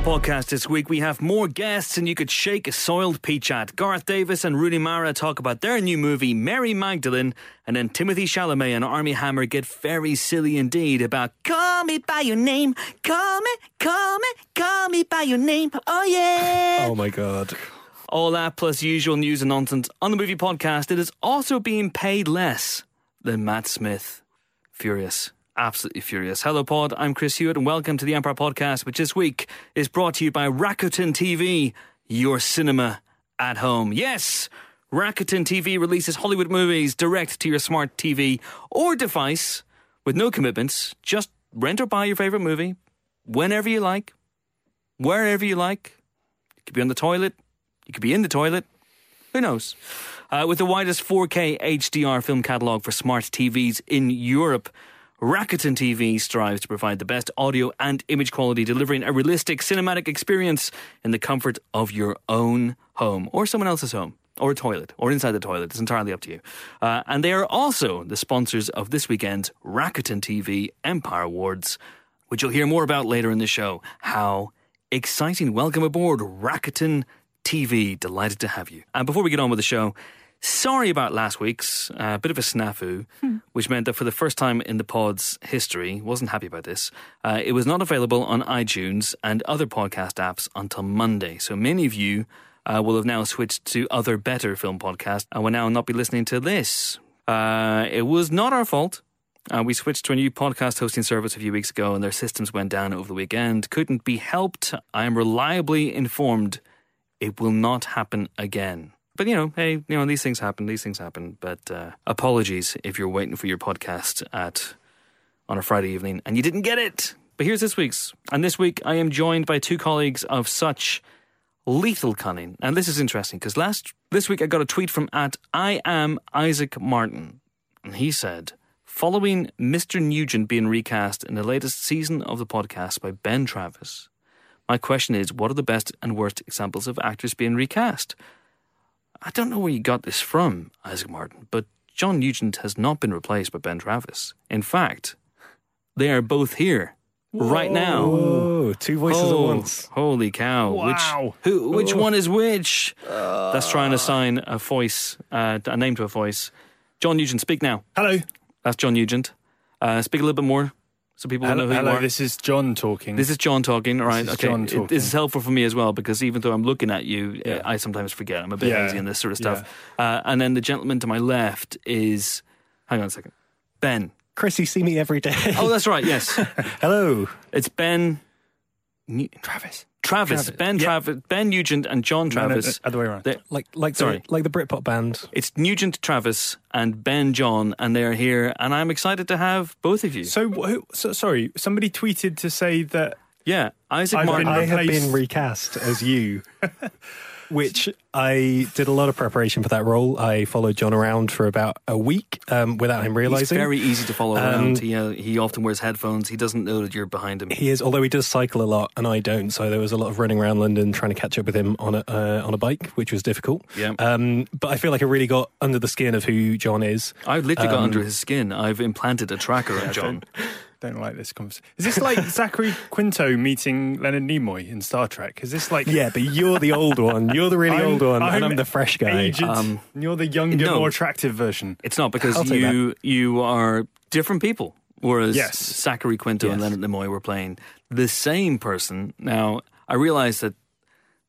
podcast this week, we have more guests and you could shake a soiled peach at. Garth Davis and Rooney Mara talk about their new movie, Mary Magdalene, and then Timothy Chalamet and Armie Hammer get very silly indeed about Call Me By Your Name, Call Me, Call Me, Call Me By Your Name, oh yeah! Oh my god. All that plus usual news and nonsense on the movie podcast. It is also being paid less than Matt Smith. Furious. Absolutely furious. Hello, Pod. I'm Chris Hewitt, and welcome to the Empire Podcast, which this week is brought to you by Rakuten TV, your cinema at home. Yes, Rakuten TV releases Hollywood movies direct to your smart TV or device with no commitments. Just rent or buy your favorite movie whenever you like, wherever you like. You could be on the toilet, you could be in the toilet. Who knows? Uh, with the widest 4K HDR film catalogue for smart TVs in Europe, Rakuten TV strives to provide the best audio and image quality, delivering a realistic cinematic experience in the comfort of your own home or someone else's home. Or a toilet, or inside the toilet. It's entirely up to you. Uh, and they are also the sponsors of this weekend's Rakuten TV Empire Awards, which you'll hear more about later in the show. How exciting! Welcome aboard, Rakuten TV. Delighted to have you. And before we get on with the show, sorry about last week's uh, bit of a snafu, which meant that for the first time in the pod's history, wasn't happy about this. Uh, it was not available on iTunes and other podcast apps until Monday. So many of you uh, will have now switched to other better film podcasts and will now not be listening to this. Uh, it was not our fault. Uh, we switched to a new podcast hosting service a few weeks ago and their systems went down over the weekend. Couldn't be helped. I am reliably informed it will not happen again. But you know, hey, you know, these things happen. These things happen. But uh, apologies if you're waiting for your podcast at on a Friday evening and you didn't get it. But here's this week's. And this week I am joined by two colleagues of such lethal cunning. And this is interesting because last this week I got a tweet from at I am Isaac Martin, and he said. Following Mr. Nugent being recast in the latest season of the podcast by Ben Travis, my question is what are the best and worst examples of actors being recast? I don't know where you got this from, Isaac Martin, but John Nugent has not been replaced by Ben Travis. In fact, they are both here right now. Whoa, two voices at Oh, once. Holy cow! Wow. Which who? Which one is which? That's trying to assign a voice, uh, a name to a voice. John Nugent, speak now. Hello. That's John Nugent. Uh, speak a little bit more so people will know Hello, who you hello, are. this is John talking. This is John talking. All right, is okay. John It- talking. this is helpful for me as well because even though I'm looking at you, Yeah. I sometimes forget. I'm a bit Yeah. hazy in this sort of stuff. Uh, and then the gentleman to my left is. Hang on a second. Ben. Chris, you see me every day. Oh, that's right. Yes, Hello. it's Ben. Nu- Travis. Travis, Travis. Ben Yeah. Travis, Ben Nugent, and John No, no, Travis. no, other way around. They- Like like Sorry. the like the Britpop band. it's Nugent Travis and Ben John, and they're here, and I'm excited to have both of you. so, who, so, sorry, somebody tweeted to say that yeah, Isaac I've Martin. been I have been recast as you. Which I did a lot of preparation for that role. I followed John around for about a week um, without him He's realizing. very easy to follow Um, around. He, uh, he often wears headphones. He doesn't know that you're behind him. He is, although he does cycle a lot, and I don't. So there was a lot of running around London trying to catch up with him on a uh, on a bike, which was difficult. Yeah. Um, but I feel like I really got under the skin of who John is. I've literally got Um, under his skin. I've implanted a tracker on John. Don't like this conversation. Is this like Zachary Quinto meeting Leonard Nimoy in Star Trek? Is this like Yeah, but you're the old one. You're the really I'm- old one, I'm and I'm the fresh guy. aged? Um, and you're the younger, no. more attractive version. It's not because you you are different people. Whereas Yes. Zachary Quinto and Leonard Nimoy were playing the same person. Now I realize that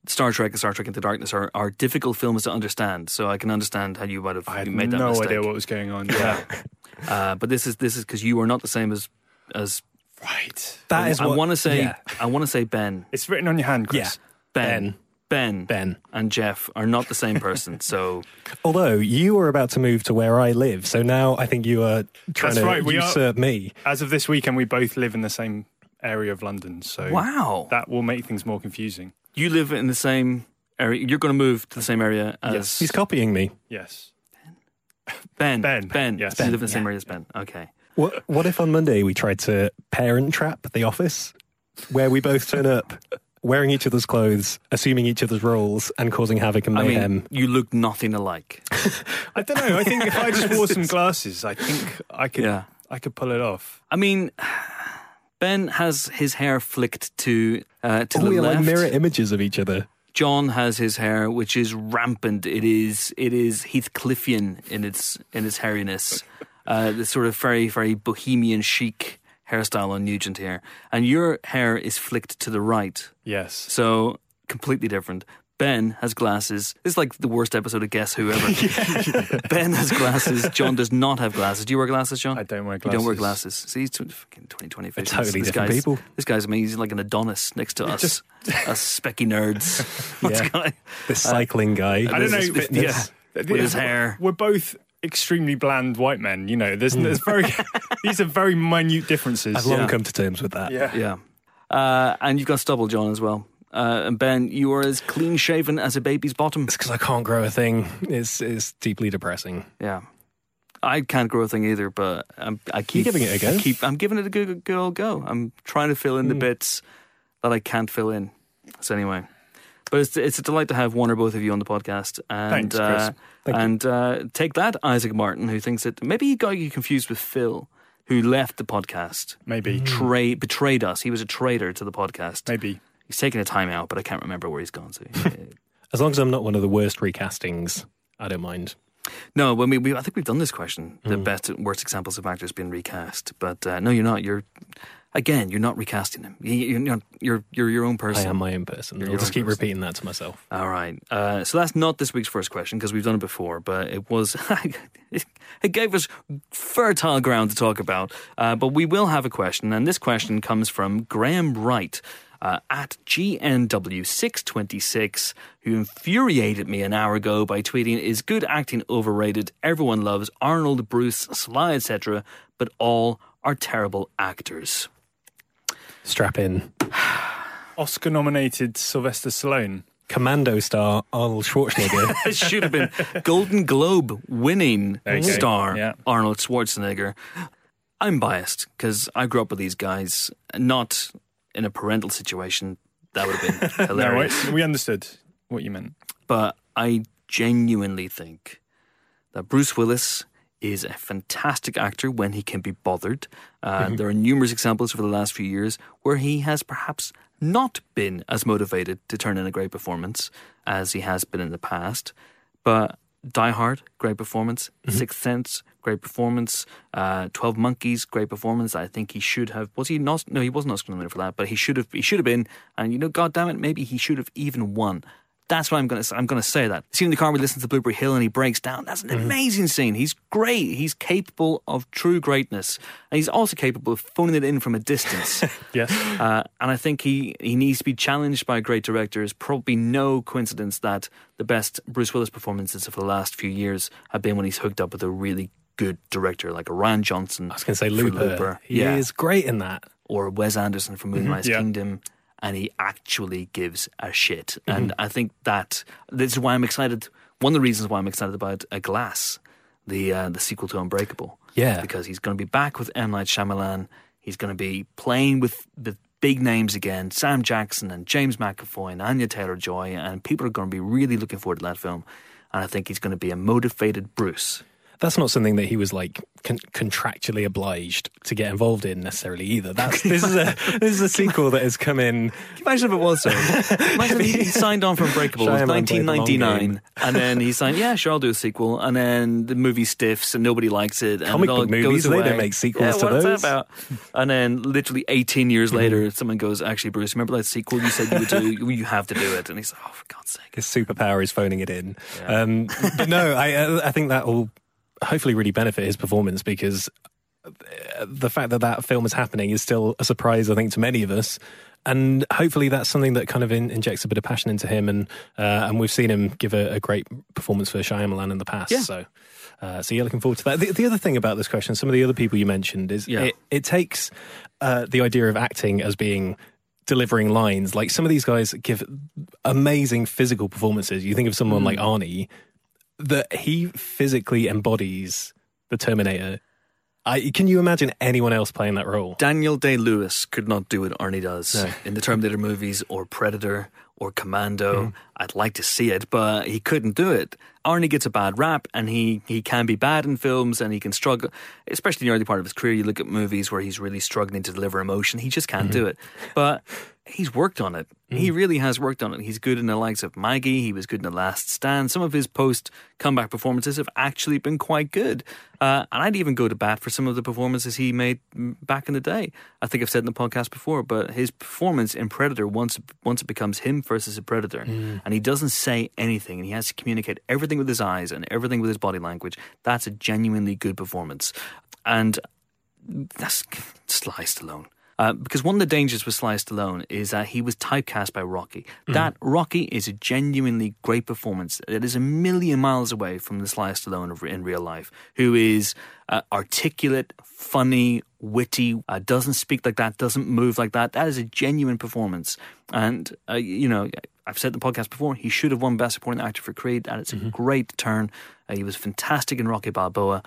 Star Trek and Star Trek Into Darkness are, are difficult films to understand, so I can understand how you might have I had made that no mistake. idea what was going on. Yeah, uh, but this is this is because you are not the same as as right. That is what I what want to say. yeah. I want to say Ben, It's written on your hand, Chris. Yeah. Ben, Ben, Ben. and Jeff are not the same person. So Although you were about to move to where I live, so now I think you are trying That's to right, we are- usurp me. As of this weekend, we both live in the same area of London, so wow, that will make things more confusing. you live in the same area. You're going to move to the same area as Yes. He's copying me. Yes. Ben. Ben. Ben. Yes. You live in the same yeah. area as Ben. Okay. What, what if on Monday we tried to parent trap the office, where we both turn up wearing each other's clothes, assuming each other's roles, and causing havoc and I mayhem? mean, you look nothing alike. I don't know. I think if I just wore some glasses, I think I could. Yeah. I could pull it off. I mean, Ben has his hair flicked to uh, to Oh, the we are left. like mirror images of each other. John has his hair, which is rampant. It is it is Heathcliffian in its in its hairiness. Uh, the sort of very very bohemian chic hairstyle on Nugent here, and your hair is flicked to the right, Yes. so completely different. Ben has glasses. It's like the worst episode of Guess Who ever. ben has glasses. John does not have glasses. Do you wear glasses, John? I don't wear glasses. You don't wear glasses. See, it's fucking 2020 They're vision. totally this different guy's, people. This guy's amazing. He's like an Adonis next to us, us specky nerds. What's Yeah. going- This cycling guy. I don't know. This is but- fitness. with his hair. We're both extremely bland white men. You know, there's, Hmm. there's very these are very minute differences. I've long Yeah. come to terms with that. yeah. Yeah. Uh, and you've got stubble, John, as well. Uh, and Ben, you are as clean shaven as a baby's bottom. It's because I can't grow a thing. It's it's deeply depressing. Yeah. I can't grow a thing either, but I'm, I keep giving it a go? I keep, I'm giving it a good, good old go. I'm trying to fill in the bits that I can't fill in. So anyway, but it's it's a delight to have one or both of you on the podcast. And Thanks, Chris. uh, Thank and uh, take that, Isaac Martin, who thinks that maybe he got you confused with Phil, who left the podcast, Maybe. Tra- betrayed us. He was a traitor to the podcast. Maybe. He's taking a time out, but I can't remember where he's gone to. As long as I'm not one of the worst recastings, I don't mind. No, when we, we I think we've done this question, the Mm. best worst examples of actors being recast. But uh, no, you're not. You're again, you're not recasting him. You, you're, not, you're you're your own person. I am my own person. You're I'll just keep person. repeating that to myself. All right. Uh, so that's not this week's first question because we've done it before, but it was it gave us fertile ground to talk about. Uh, but we will have a question, and this question comes from Graham Wright. Uh, at GNW626, who infuriated me an hour ago by tweeting, Is good acting overrated? Everyone loves Arnold, Bruce, Sly, etc., but all are terrible actors. Strap in. Oscar nominated Sylvester Stallone. Commando star Arnold Schwarzenegger. It should have been Golden Globe winning star yeah. Arnold Schwarzenegger. I'm biased because I grew up with these guys, not in a parental situation. That would have been hilarious. wait, we understood what you meant. but I genuinely think that Bruce Willis is a fantastic actor when he can be bothered. Uh, There are numerous examples over the last few years where he has perhaps not been as motivated to turn in a great performance as he has been in the past. But Die Hard, great performance. Sixth Sense, great performance. Uh, Twelve Monkeys, great performance. I think he should have. Was he not? No, he wasn't Oscar nominated for that. But he should have. He should have been. And you know, God damn it, maybe he should have even won. That's why I'm going to. I'm going to say that. The scene in the car where he listens to Blueberry Hill and he breaks down. That's an amazing scene. He's great. He's capable of true greatness, and he's also capable of phoning it in from a distance. Yes. Uh, and I think he, he needs to be challenged by a great director. It's probably no coincidence that the best Bruce Willis performances of the last few years have been when he's hooked up with a really good director like Rian Johnson. I was going to say for Looper. He yeah, is great in that. or Wes Anderson from Moonrise yeah. Kingdom. And he actually gives a shit. Mm-hmm. And I think that this is why I'm excited. One of the reasons why I'm excited about A Glass, the uh, the sequel to Unbreakable Yeah. because he's going to be back with M Night Shyamalan. He's going to be playing with the big names again, Sam Jackson and James McAvoy and Anya Taylor Joy, and people are going to be really looking forward to that film. And I think he's going to be a motivated Bruce. That's not something that he was like con- contractually obliged to get involved in necessarily either. That's this is a this is a sequel that has come in. Imagine if it was so. Imagine if he signed on for Unbreakable in Shyamalan played the long 1999, and then he signed, yeah, sure, I'll do a sequel, and then the movie stiffs and nobody likes it. And Comic it all book movies, goes they don't make sequels yeah, to what's those. That about? And then literally 18 years later, someone goes, actually, Bruce, remember that sequel you said you would do? You have to do it. And he's like, oh, for God's sake. His superpower is phoning it in. Yeah. Um, but no, I I think that will hopefully really benefit his performance because the fact that that film is happening is still a surprise, I think, to many of us. And hopefully that's something that kind of in, injects a bit of passion into him, and uh, and we've seen him give a, a great performance for Shyamalan in the past. Yeah. So, uh, so yeah, looking forward to that. The, the other thing about this question, some of the other people you mentioned, is Yeah. it, it takes uh, the idea of acting as being delivering lines. Like some of these guys give amazing physical performances. You think of someone like Arnie, that he physically embodies the Terminator. I, can you imagine anyone else playing that role? Daniel Day Lewis could not do what Arnie does No. in the Terminator movies or Predator or Commando. Mm-hmm. I'd like to see it, but he couldn't do it. Arnie gets a bad rap, and he he can be bad in films, and he can struggle, especially in the early part of his career. You look at movies where he's really struggling to deliver emotion; he just can't do it. But he's worked on it. He really has worked on it. He's good in the likes of Maggie. He was good in The Last Stand. Some of his post comeback performances have actually been quite good. Uh, and I'd even go to bat for some of the performances he made mm, back in the day. I think I've said in the podcast before, but his performance in Predator once once it becomes him versus a predator, and he doesn't say anything, and he has to communicate everything with his eyes and everything with his body language. That's a genuinely good performance, and that's Sly Stallone. Uh, because one of the dangers with Sly Stallone is that he was typecast by Rocky. That Rocky is a genuinely great performance. It is a million miles away from the Sly Stallone of, in real life, who is uh, articulate, funny, witty, uh, doesn't speak like that, doesn't move like that. That is a genuine performance. And, uh, you know, I've said the podcast before, he should have won Best Supporting Actor for Creed, and it's a great turn. Uh, he was fantastic in Rocky Balboa.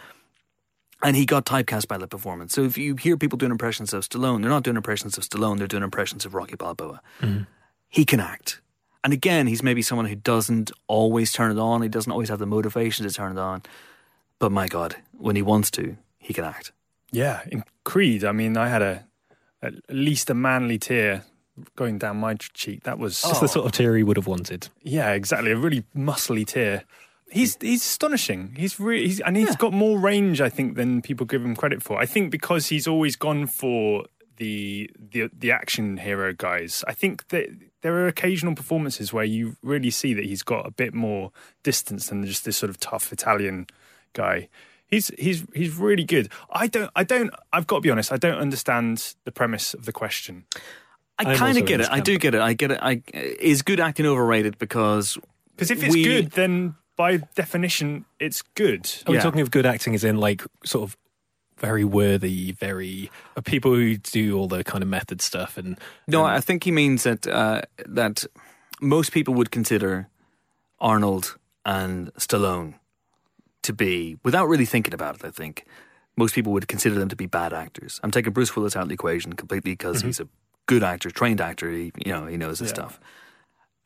And he got typecast by the performance. So if you hear people doing impressions of Stallone, they're not doing impressions of Stallone, they're doing impressions of Rocky Balboa. Mm-hmm. He can act. And again, he's maybe someone who doesn't always turn it on, he doesn't always have the motivation to turn it on. But my God, when he wants to, he can act. Yeah, in Creed, I mean, I had a at least a manly tear going down my cheek. That was Just oh. the sort of tear he would have wanted. yeah, exactly, a really muscly tear. He's he's astonishing. He's really he's, and he's got more range, I think, than people give him credit for. I think because he's always gone for the the the action hero guys. I think that there are occasional performances where you really see that he's got a bit more distance than just this sort of tough Italian guy. He's he's he's really good. I don't I don't I've got to be honest. I don't understand the premise of the question. I kind of get it. this I do get it. I get it. I, is good acting overrated because Because if it's We- good, then by definition, it's good. Are we Yeah. talking of good acting as in like sort of very worthy, very uh, people who do all the kind of method stuff and No, I think he means that uh, that most people would consider Arnold and Stallone to be, without really thinking about it. I think most people would consider them to be bad actors. I'm taking Bruce Willis out of the equation completely because he's a good actor, trained actor. He, you know, he knows his stuff.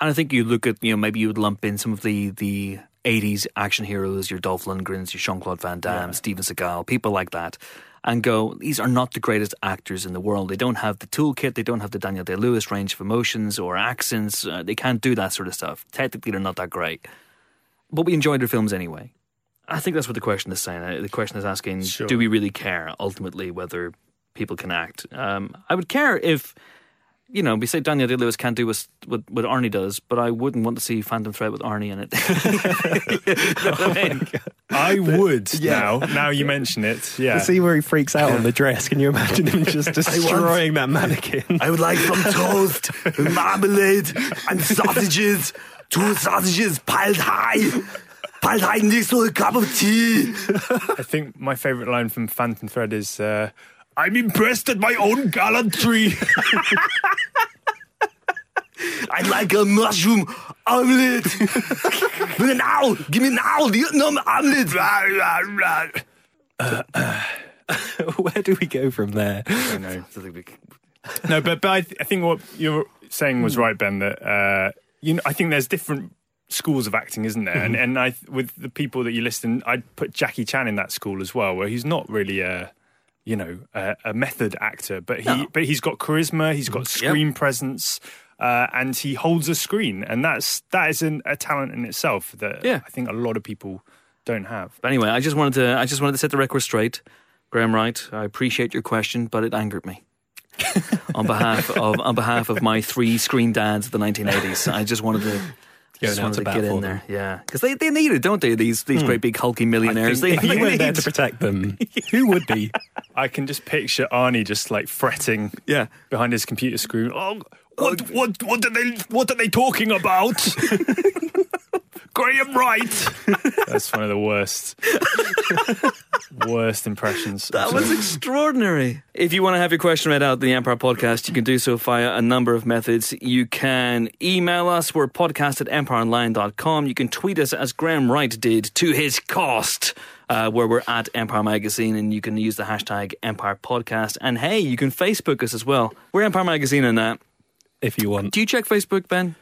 And I think you look at, you know, maybe you would lump in some of the the 80s action heroes, your Dolph Lundgrens, your Jean Claude Van Damme, Steven Seagal, people like that, and go, these are not the greatest actors in the world. They don't have the toolkit, they don't have the Daniel Day Lewis range of emotions or accents. Uh, they can't do that sort of stuff. Technically, they're not that great. But we enjoy their films anyway. I think that's what the question is saying. Uh, The question is asking, Sure. do we really care ultimately whether people can act? Um, I would care if you know, we say Daniel Day Lewis can't do what, what what Arnie does, but I wouldn't want to see Phantom Thread with Arnie in it. You know what I mean? I would now. Now you mention it, yeah. The scene where he freaks out on the dress. Can you imagine him just destroying that mannequin? I would like some toast, marmalade, and sausages. Two sausages piled high. Piled high next to a cup of tea. I think my favourite line from Phantom Thread is, uh, "I'm impressed at my own gallantry." I'd like a mushroom omelette. now, give me now the no omelette. Where do we go from there? I know. No, but but I, th- I think what you're saying was hmm. right, Ben. That uh, you know, I think there's different schools of acting, isn't there? And mm-hmm. and I with the people that you listen, I'd put Jackie Chan in that school as well, where he's not really a you know a, a method actor, but he but he's got charisma, he's got mm, screen presence. Uh, and he holds a screen, and that's that is an, a talent in itself that Yeah. I think a lot of people don't have. But anyway, I just wanted to I just wanted to set the record straight. Graham Wright, I appreciate your question, but it angered me. on behalf of on behalf of my three screen dads of the 1980s, I just wanted to Going just wanted to to get for in them. there, yeah, because they, they need it, don't they? These these great big hulky millionaires. think They, If you weren't there need- to protect them, who would be? I can just picture Arnie just like fretting yeah. behind his computer screen. Oh, what, what, what are they, what are they talking about? Graham Wright. That's one of the worst, worst impressions. That was extraordinary. If you want to have your question read out in the Empire Podcast, you can do so via a number of methods. You can email us. We're podcast at empireonline.com. You can tweet us as Graham Wright did to his cost. Uh, where we're at Empire Magazine, and you can use the hashtag Empire Podcast. And hey, you can Facebook us as well. We're Empire Magazine and that. If you want. Do you check Facebook, Ben?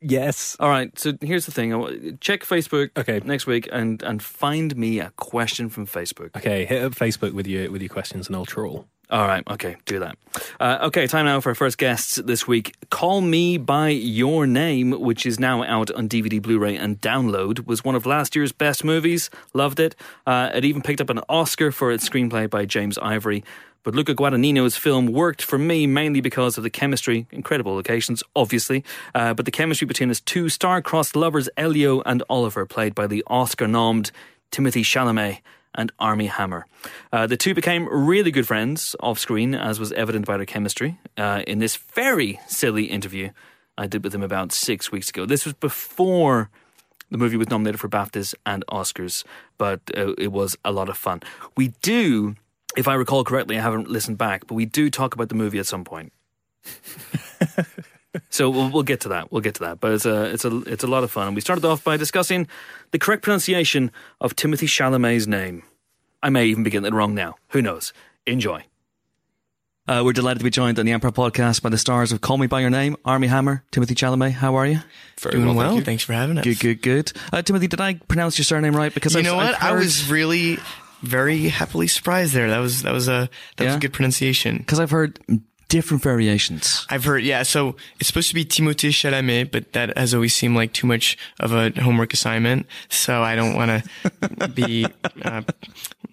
Yes. All right. So here's the thing. Check Facebook Okay. next week and and find me a question from Facebook. Okay, hit up Facebook with your with your questions and I'll troll. All right. Okay. Do that. Uh, okay. Time now for our first guests this week. Call Me by Your Name, which is now out on DVD, Blu-ray, and download, was one of last year's best movies. Loved it. Uh, it even picked up an Oscar for its screenplay by James Ivory. But Luca Guadagnino's film worked for me mainly because of the chemistry, incredible locations, obviously, uh, but the chemistry between his two star-crossed lovers, Elio and Oliver, played by the Oscar-nommed Timothy Chalamet and Armie Hammer. Uh, the two became really good friends off screen, as was evident by their chemistry uh, in this very silly interview I did with them about six weeks ago. This was before the movie was nominated for BAFTAs and Oscars, but uh, it was a lot of fun. We do, if I recall correctly, I haven't listened back, but we do talk about the movie at some point. so we'll, we'll get to that. We'll get to that. But it's a it's a it's a lot of fun. And we started off by discussing the correct pronunciation of Timothy Chalamet's name. I may even be getting it wrong now. Who knows? Enjoy. Uh, we're delighted to be joined on the Empire podcast by the stars of Call Me by Your Name, Armie Hammer, Timothy Chalamet. How are you? Very Doing well, well. thank you. Thanks for having us. Good, good, good. Uh, Timothy, did I pronounce your surname right? Because You I've, know I've what? I was really very happily surprised there. That was that was a that was a good pronunciation. because I've heard different variations. I've heard, yeah. So it's supposed to be Timothée Chalamet, but that has always seemed like too much of a homework assignment. So I don't want to be, uh,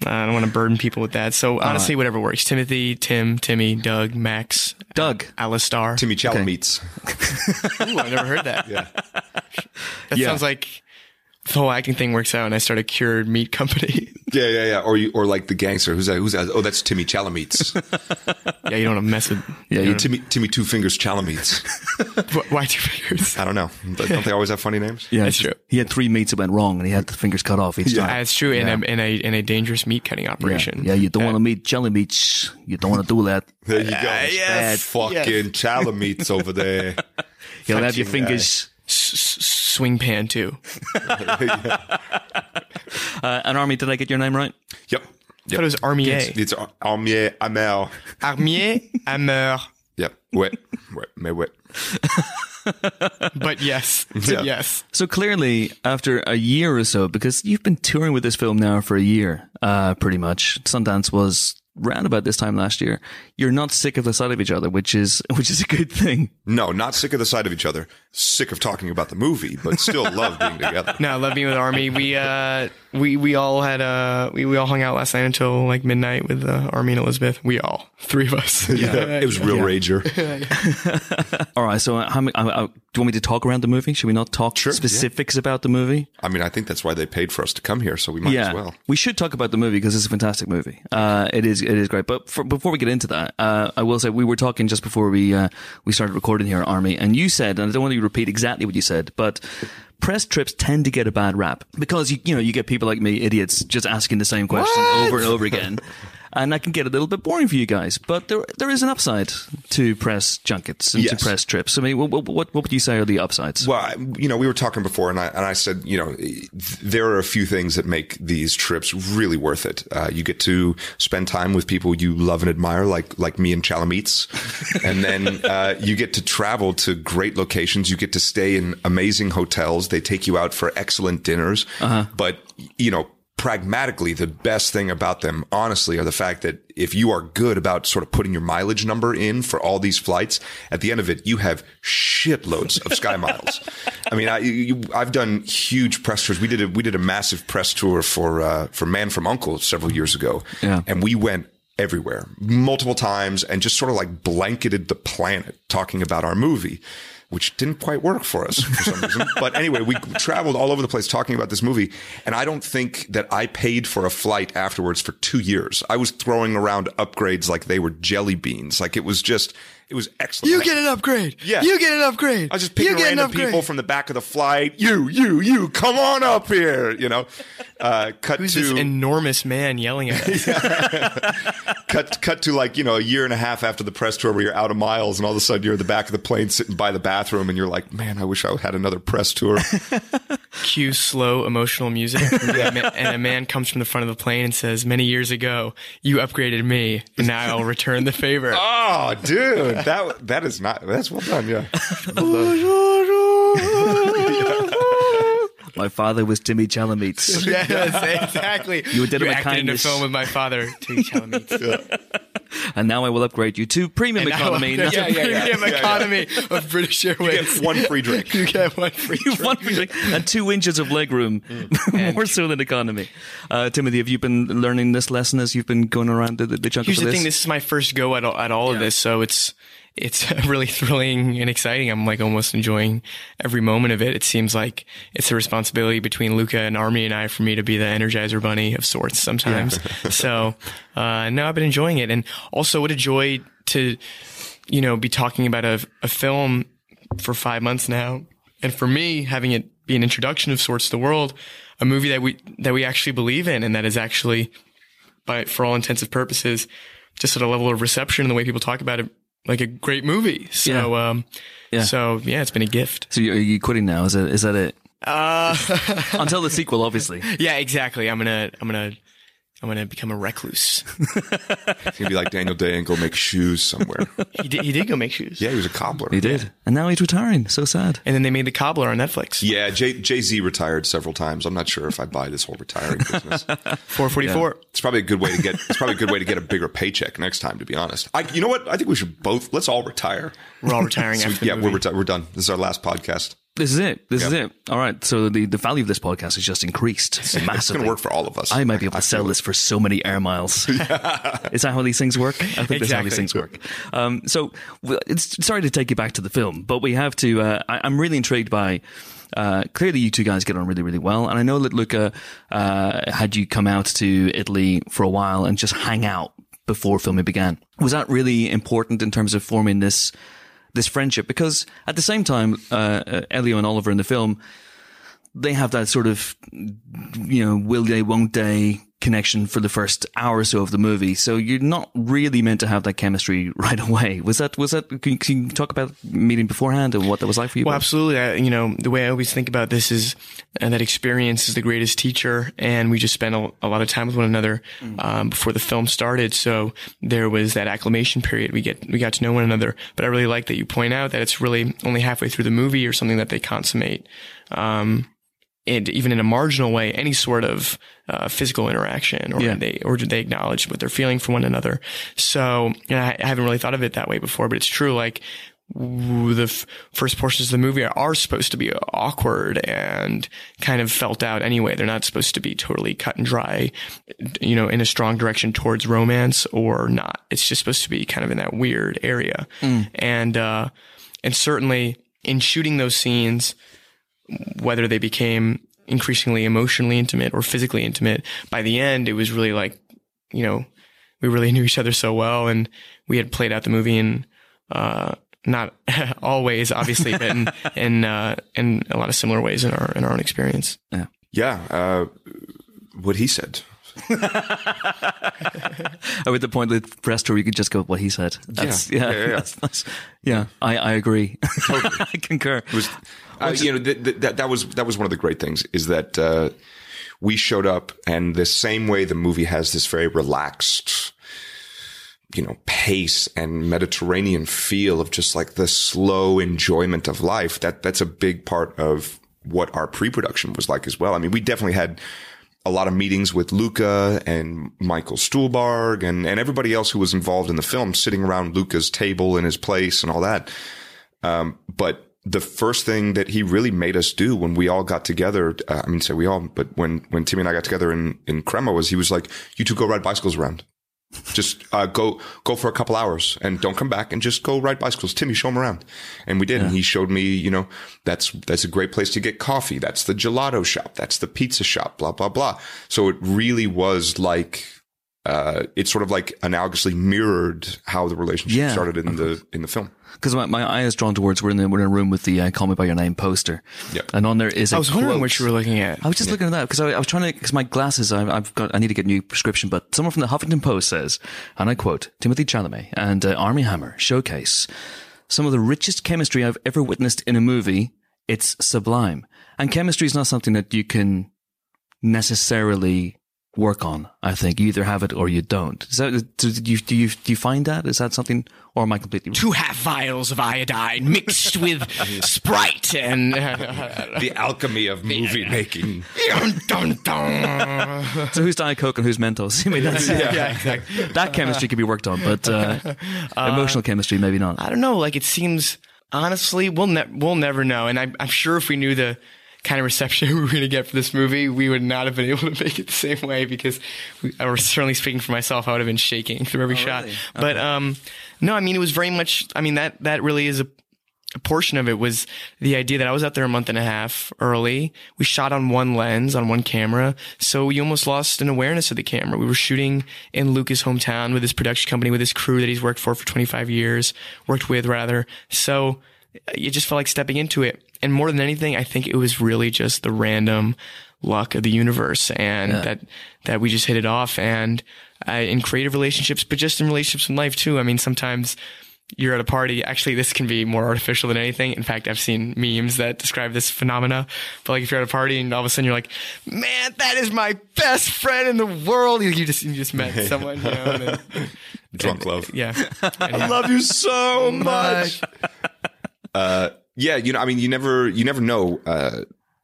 I don't want to burden people with that. So honestly, whatever works. Timothy, Tim, Timmy, Doug, Max, Doug. Alistar. Timmy Chalametes. Ooh, I've never heard that. Yeah. That Yeah. sounds like the whole acting thing works out, and I start a cured meat company. Yeah, yeah, yeah. Or you, or like the gangster. Who's that? Who's that? Oh, that's Timmy Chalametes. yeah, you don't want to mess with. Yeah, you you Timmy, Timmy Two Fingers Chalametes. wh- why two fingers? I don't know. But Don't they always have funny names? Yeah, That's true. He had three meats that went wrong, and he had the fingers cut off each time. That's true in a in a in a dangerous meat cutting operation. yeah, you don't want to uh, meet jelly meats. You don't want to do that. There you go. Uh, yes, Fucking yes. Chalametes over there. You'll have your fingers. guy. S- swing pan too. Uh, and Armie, did I get your name right? Yep. I thought it was Armier. It's Armier Amel. Armier, Amer. Yep. Ouais. Ouais. Mais ouais. But yes, Yeah. yes. So clearly, after a year or so, because you've been touring with this film now for a year, uh, pretty much. Sundance was round about this time last year. You're not sick of the sight of each other, which is which is a good thing. No, not sick of the sight of each other. Sick of talking about the movie, but still love being together. No, love being with Armie. We uh we we all had uh we, we all hung out last night until like midnight with uh, Armie and Elizabeth. We all three of us. Yeah, it was real rager. All right. So, uh, how many, uh, uh, do you want me to talk around the movie? Should we not talk Sure, yeah. specifics about the movie? I mean, I think that's why they paid for us to come here, so we might yeah, as well. we should talk about the movie because it's a fantastic movie. Uh, it is, it is great. But for, before we get into that, uh, I will say we were talking just before we uh, we started recording here, Armie, and you said, and I don't want you to repeat exactly what you said, but press trips tend to get a bad rap because you you know you get people like me, idiots, just asking the same question over and over again. And that can get a little bit boring for you guys, but there there is an upside to press junkets and Yes. to press trips. I mean, what, what what would you say are the upsides? Well, you know, we were talking before, and I and I said, you know, there are a few things that make these trips really worth it. Uh, you get to spend time with people you love and admire, like like me and Chalametes, and then uh, you get to travel to great locations. You get to stay in amazing hotels. They take you out for excellent dinners. But you know. Pragmatically, the best thing about them, honestly, are the fact that if you are good about sort of putting your mileage number in for all these flights, at the end of it, you have shitloads of sky miles. I mean, I, you, I've done huge press tours. We did a, we did a massive press tour for, uh, for Man from U.N.C.L.E. several years ago. Yeah. And we went everywhere multiple times and just sort of like blanketed the planet talking about our movie. Which didn't quite work for us for some reason. But anyway, we traveled all over the place talking about this movie. And I don't think that I paid for a flight afterwards for two years. I was throwing around upgrades like they were jelly beans. Like it was just, it was excellent. You get an upgrade. Yeah. You get an upgrade. I was just picking get an random upgrade. people from the back of the flight. You, you, you, come on up here. You know, uh, cut Who's to this enormous man yelling at us? cut cut to like you know a year and a half after the press tour where you're out of miles and all of a sudden you're in the back of the plane sitting by the bathroom and you're like, man, I wish I had another press tour. Cue slow emotional music, and, a man, and a man comes from the front of the plane and says, "Many years ago, you upgraded me. and Now I'll return the favor." oh, dude, that that is not that's well done. Yeah. Well done. My father was Timmy Chalamet. yes, exactly. You did him a acted in a kindness. film with my father, Timmy Chalamet. and now I will upgrade you to premium And now economy. I'm- not yeah, a yeah, premium- yeah, yeah. economy of British Airways. One free drink. You get one free drink. One free drink and two inches of leg room, more so than economy. Uh, Timothy, have you been learning this lesson as you've been going around the, the chunk Here's of the this? thing: this is my first go at all, at all of this, so it's it's really thrilling and exciting. I'm like almost enjoying every moment of it. It seems like it's a responsibility between Luca and Armie and I for me to be the Energizer Bunny of sorts sometimes. so uh, no, I've been enjoying it, and also what a joy to you know be talking about a, a film for five months now, and for me having it be an introduction of sorts to the world, a movie that we that we actually believe in and that is actually by for all intents and purposes, just at a level of reception and the way people talk about it, like a great movie. So, um, Yeah. so yeah, it's been a gift. so you, are you quitting now? Is that is that it? Uh, Until the sequel, obviously. yeah, exactly. I'm gonna, I'm gonna, I'm gonna become a recluse. It's gonna be like Daniel Day and go make shoes somewhere. he did, he did go make shoes. Yeah, he was a cobbler. He did, and now he's retiring. So sad. And then they made the cobbler on Netflix. Yeah, Jay Jay Z retired several times. I'm not sure if I buy this whole retiring business. 444. It's probably a good way to get. It's probably a good way to get a bigger paycheck next time. To be honest, I, you know what? I think we should both. Let's all retire. We're all retiring So, after yeah, the we're reti- we're done. This is our last podcast. This is it. This is it. All right. So the, the value of this podcast has just increased massively. It's going to work for all of us. I might be able to sell this for so many air miles. is that how these things work? I think that's how these things work. Um, so it's sorry to take you back to the film, but we have to. Uh, I, I'm really intrigued by. Uh, clearly, you two guys get on really, really well, and I know that Luca uh, had you come out to Italy for a while and just hang out before filming began. Was that really important in terms of forming this this friendship? Because at the same time, uh, uh, Elio and Oliver in the film, they have that sort of, you know, will they, won't they connection for the first hour or so of the movie. So you're not really meant to have that chemistry right away. Was that, was that, can you, can you talk about meeting beforehand and what that was like for you? Well, absolutely. I, you know, the way I always think about this is uh, that experience is the greatest teacher, and we just spent a, a lot of time with one another um, before the film started. So there was that acclimation period. We get we got to know one another. But I really like that you point out that it's really only halfway through the movie or something that they consummate. Um, and even in a marginal way, any sort of uh, physical interaction, or Yeah. they or did they acknowledge what they're feeling for one another? So, I, I haven't really thought of it that way before, but it's true. Like the f- first portions of the movie are, are supposed to be awkward and kind of felt out anyway. They're not supposed to be totally cut and dry, you know, in a strong direction towards romance or not. It's just supposed to be kind of in that weird area. And, uh, and certainly in shooting those scenes, whether they became increasingly emotionally intimate or physically intimate, by the end, it was really like, you know, we really knew each other so well and we had played out the movie in, uh, not always, obviously, but in, in, uh, in a lot of similar ways in our, in our own experience. Yeah, uh, what he said. Or at the point with press tour, you could just go, what he said. That's, yeah. Yeah, yeah, yeah. That's, that's, yeah, I, I agree. I concur. was uh, you know th- th- that that was that was one of the great things is that uh, we showed up and the same way the movie has this very relaxed you know pace and mediterranean feel of just like the slow enjoyment of life that that's a big part of what our pre-production was like as well i mean we definitely had a lot of meetings with Luca and Michael Stuhlbarg and, and everybody else who was involved in the film sitting around Luca's table in his place and all that. Um, but the first thing that he really made us do when we all got together, uh, I mean, say we all, but when, when Timmy and I got together in, in Crema was he was like, you two go ride bicycles around. Just, uh, go, go for a couple hours and don't come back and just go ride bicycles. Timmy, show him around. And we did. And he showed me, you know, that's, that's a great place to get coffee. That's the gelato shop. That's the pizza shop, blah, blah, blah. So it really was like, uh, it sort of like analogously mirrored how the relationship Yeah, started in the, in the film. Because my, my eye is drawn towards we're in, the, we're in a room with the uh, Call Me By Your Name poster. Yep. And on there is a I was wondering what you were looking at. I was just looking at that because I, I was trying to, because my glasses, I, I've got, I need to get a new prescription, but someone from the Huffington Post says, and I quote, Timothy Chalamet and uh, Armie Hammer showcase some of the richest chemistry I've ever witnessed in a movie. It's sublime. And chemistry is not something that you can necessarily work on. I think you either have it or you don't. Is that do you do you do you find that? Is that something, or am I completely? Two half vials of iodine mixed with Sprite and the alchemy of movie making. dun, dun, dun. So who's Diet Coke and who's Mentos? I mean, that's, yeah, exactly. that chemistry can be worked on, but uh, emotional chemistry maybe not. I don't know. Like it seems honestly, we'll ne- we'll never know. And I, I'm sure if we knew the kind of reception we were going to get for this movie, we would not have been able to make it the same way because, we, or certainly speaking for myself, I would have been shaking through every shot. really? But um, no, I mean it was very much. I mean that that really is a. A portion of it was the idea that I was out there a month and a half early. We shot on one lens, on one camera. So we almost lost an awareness of the camera. We were shooting in Luca's hometown with his production company, with his crew that he's worked for for 25 years, worked with rather. So it just felt like stepping into it. And more than anything, I think it was really just the random luck of the universe and that, that we just hit it off and uh, in creative relationships, but just in relationships in life too. I mean, sometimes you're at a party. Actually, this can be more artificial than anything. In fact, I've seen memes that describe this phenomena. But like, if you're at a party and all of a sudden you're like, "Man, that is my best friend in the world," you you just you just met someone, you know. And then, Drunk love. yeah, I love you so much. uh, yeah, you know, I mean, you never, you never know. Uh,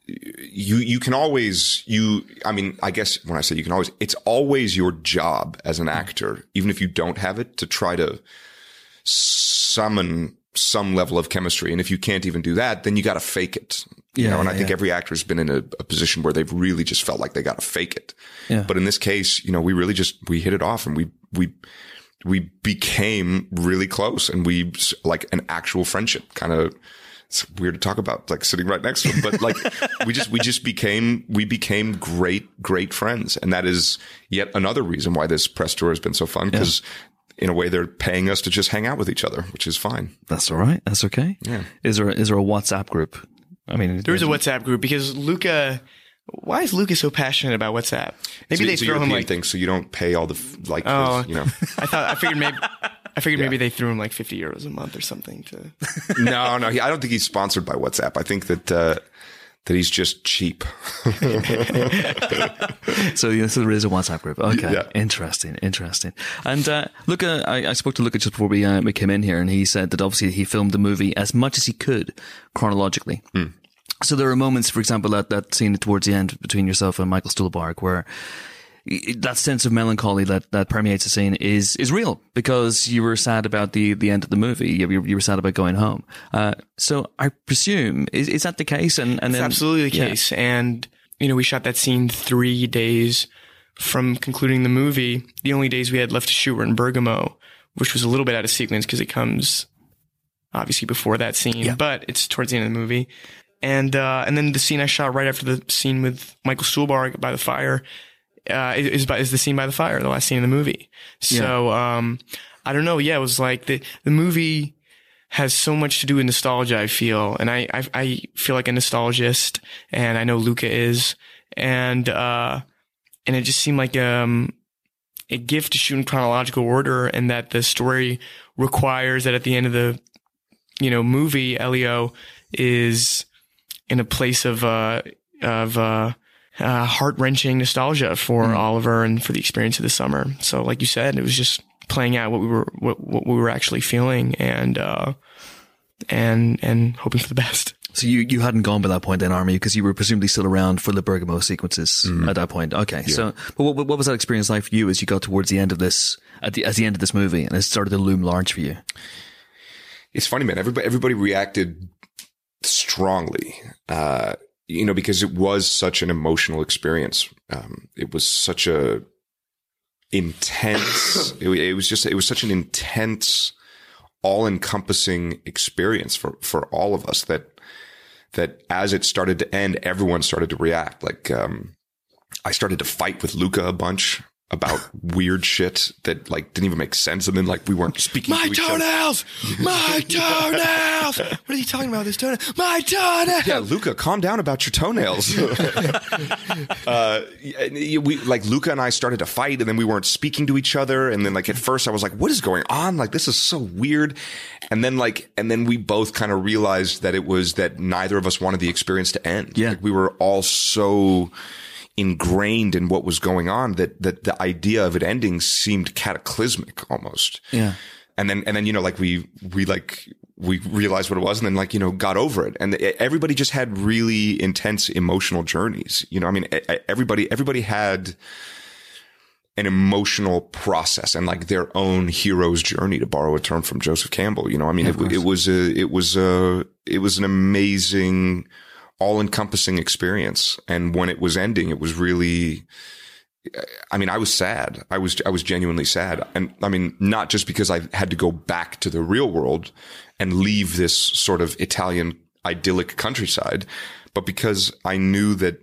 you, you can always, you, I mean, I guess when I say you can always, it's always your job as an actor, even if you don't have it, to try to summon some level of chemistry. And if you can't even do that, then you got to fake it. You Yeah, know, and I think yeah. every actor's been in a, a position where they've really just felt like they got to fake it. Yeah. But in this case, you know, we really just, we hit it off and we, we, we became really close and we like an actual friendship kind of it's weird to talk about like sitting right next to him but like we just we just became we became great great friends and that is yet another reason why this press tour has been so fun because in a way they're paying us to just hang out with each other which is fine That's all right. That's okay. Yeah. Is there is there a WhatsApp group? I mean, there is a WhatsApp group because Luca. Why is Luca so passionate about WhatsApp? Maybe so, they it's a throw him European like. thing so you don't pay all the like Oh. you know I thought. I figured maybe. I figured maybe they threw him like fifty euros a month or something to. no no he, I don't think he's sponsored by WhatsApp I think that uh that he's just cheap So, yeah, so there is a WhatsApp group. Okay, Yeah. interesting, interesting. And uh, Luca, I, I spoke to Luca just before we uh, we came in here, and he said that obviously he filmed the movie as much as he could chronologically. So there are moments, for example, that that scene towards the end between yourself and Michael Stuhlbarg, where y- that sense of melancholy that, that permeates the scene is is real because you were sad about the, the end of the movie. You, you were sad about going home. Uh, so I presume is, is that the case? And and It's then absolutely the yeah. case. And, you know, we shot that scene three days from concluding the movie. The only days we had left to shoot were in Bergamo, which was a little bit out of sequence because it comes obviously before that scene, but it's towards the end of the movie. And, uh, and then the scene I shot right after the scene with Michael Stuhlbarg by the fire, uh, is, by, is the scene by the fire, the last scene in the movie. So, um, I don't know. Yeah, it was like the, the movie, has so much to do with nostalgia, I feel. And I, I, I feel like a nostalgist and I know Luca is. And, uh, and it just seemed like, um, a gift to shoot in chronological order and that the story requires that at the end of the, you know, movie, Elio is in a place of, uh, of, uh, uh, heart wrenching nostalgia for Oliver and for the experience of the summer. So, like you said, it was just playing out what we were, what, what we were actually feeling and, uh, and, and hoping for the best. So you, you hadn't gone by that point then, Armie, because you were presumably still around for the Bergamo sequences at that point. Okay. So, but what, what was that experience like for you as you got towards the end of this, at the, at the end of this movie and it started to loom large for you? it's funny, man. Everybody, everybody reacted strongly, uh, you know, because it was such an emotional experience. Um, it was such a intense. it, it was just, it was such an intense, all-encompassing experience for for all of us that that as it started to end, everyone started to react. Like, um, I started to fight with Luca a bunch about weird shit that like didn't even make sense, and then like we weren't speaking. My to toenails! My toenails! What are you talking about? This toenail? My toenails! Yeah, Luca, calm down about your toenails. uh, we like Luca and I started to fight, and then we weren't speaking to each other. And then like at first, I was like, "What is going on? Like this is so weird." And then like, and then we both kind of realized that it was that neither of us wanted the experience to end. Yeah. like, we were all so ingrained in what was going on that that the idea of it ending seemed cataclysmic almost. Yeah. And then and then you know like we we like we realized what it was and then like you know got over it and everybody just had really intense emotional journeys. You know, I mean everybody everybody had an emotional process and like their own hero's journey to borrow a term from Joseph Campbell. You know, I mean, it, it was a, it was a, it was an amazing, all encompassing experience. And when it was ending, it was really, I mean, I was sad. I was, I was genuinely sad. And I mean, not just because I had to go back to the real world and leave this sort of Italian idyllic countryside, but because I knew that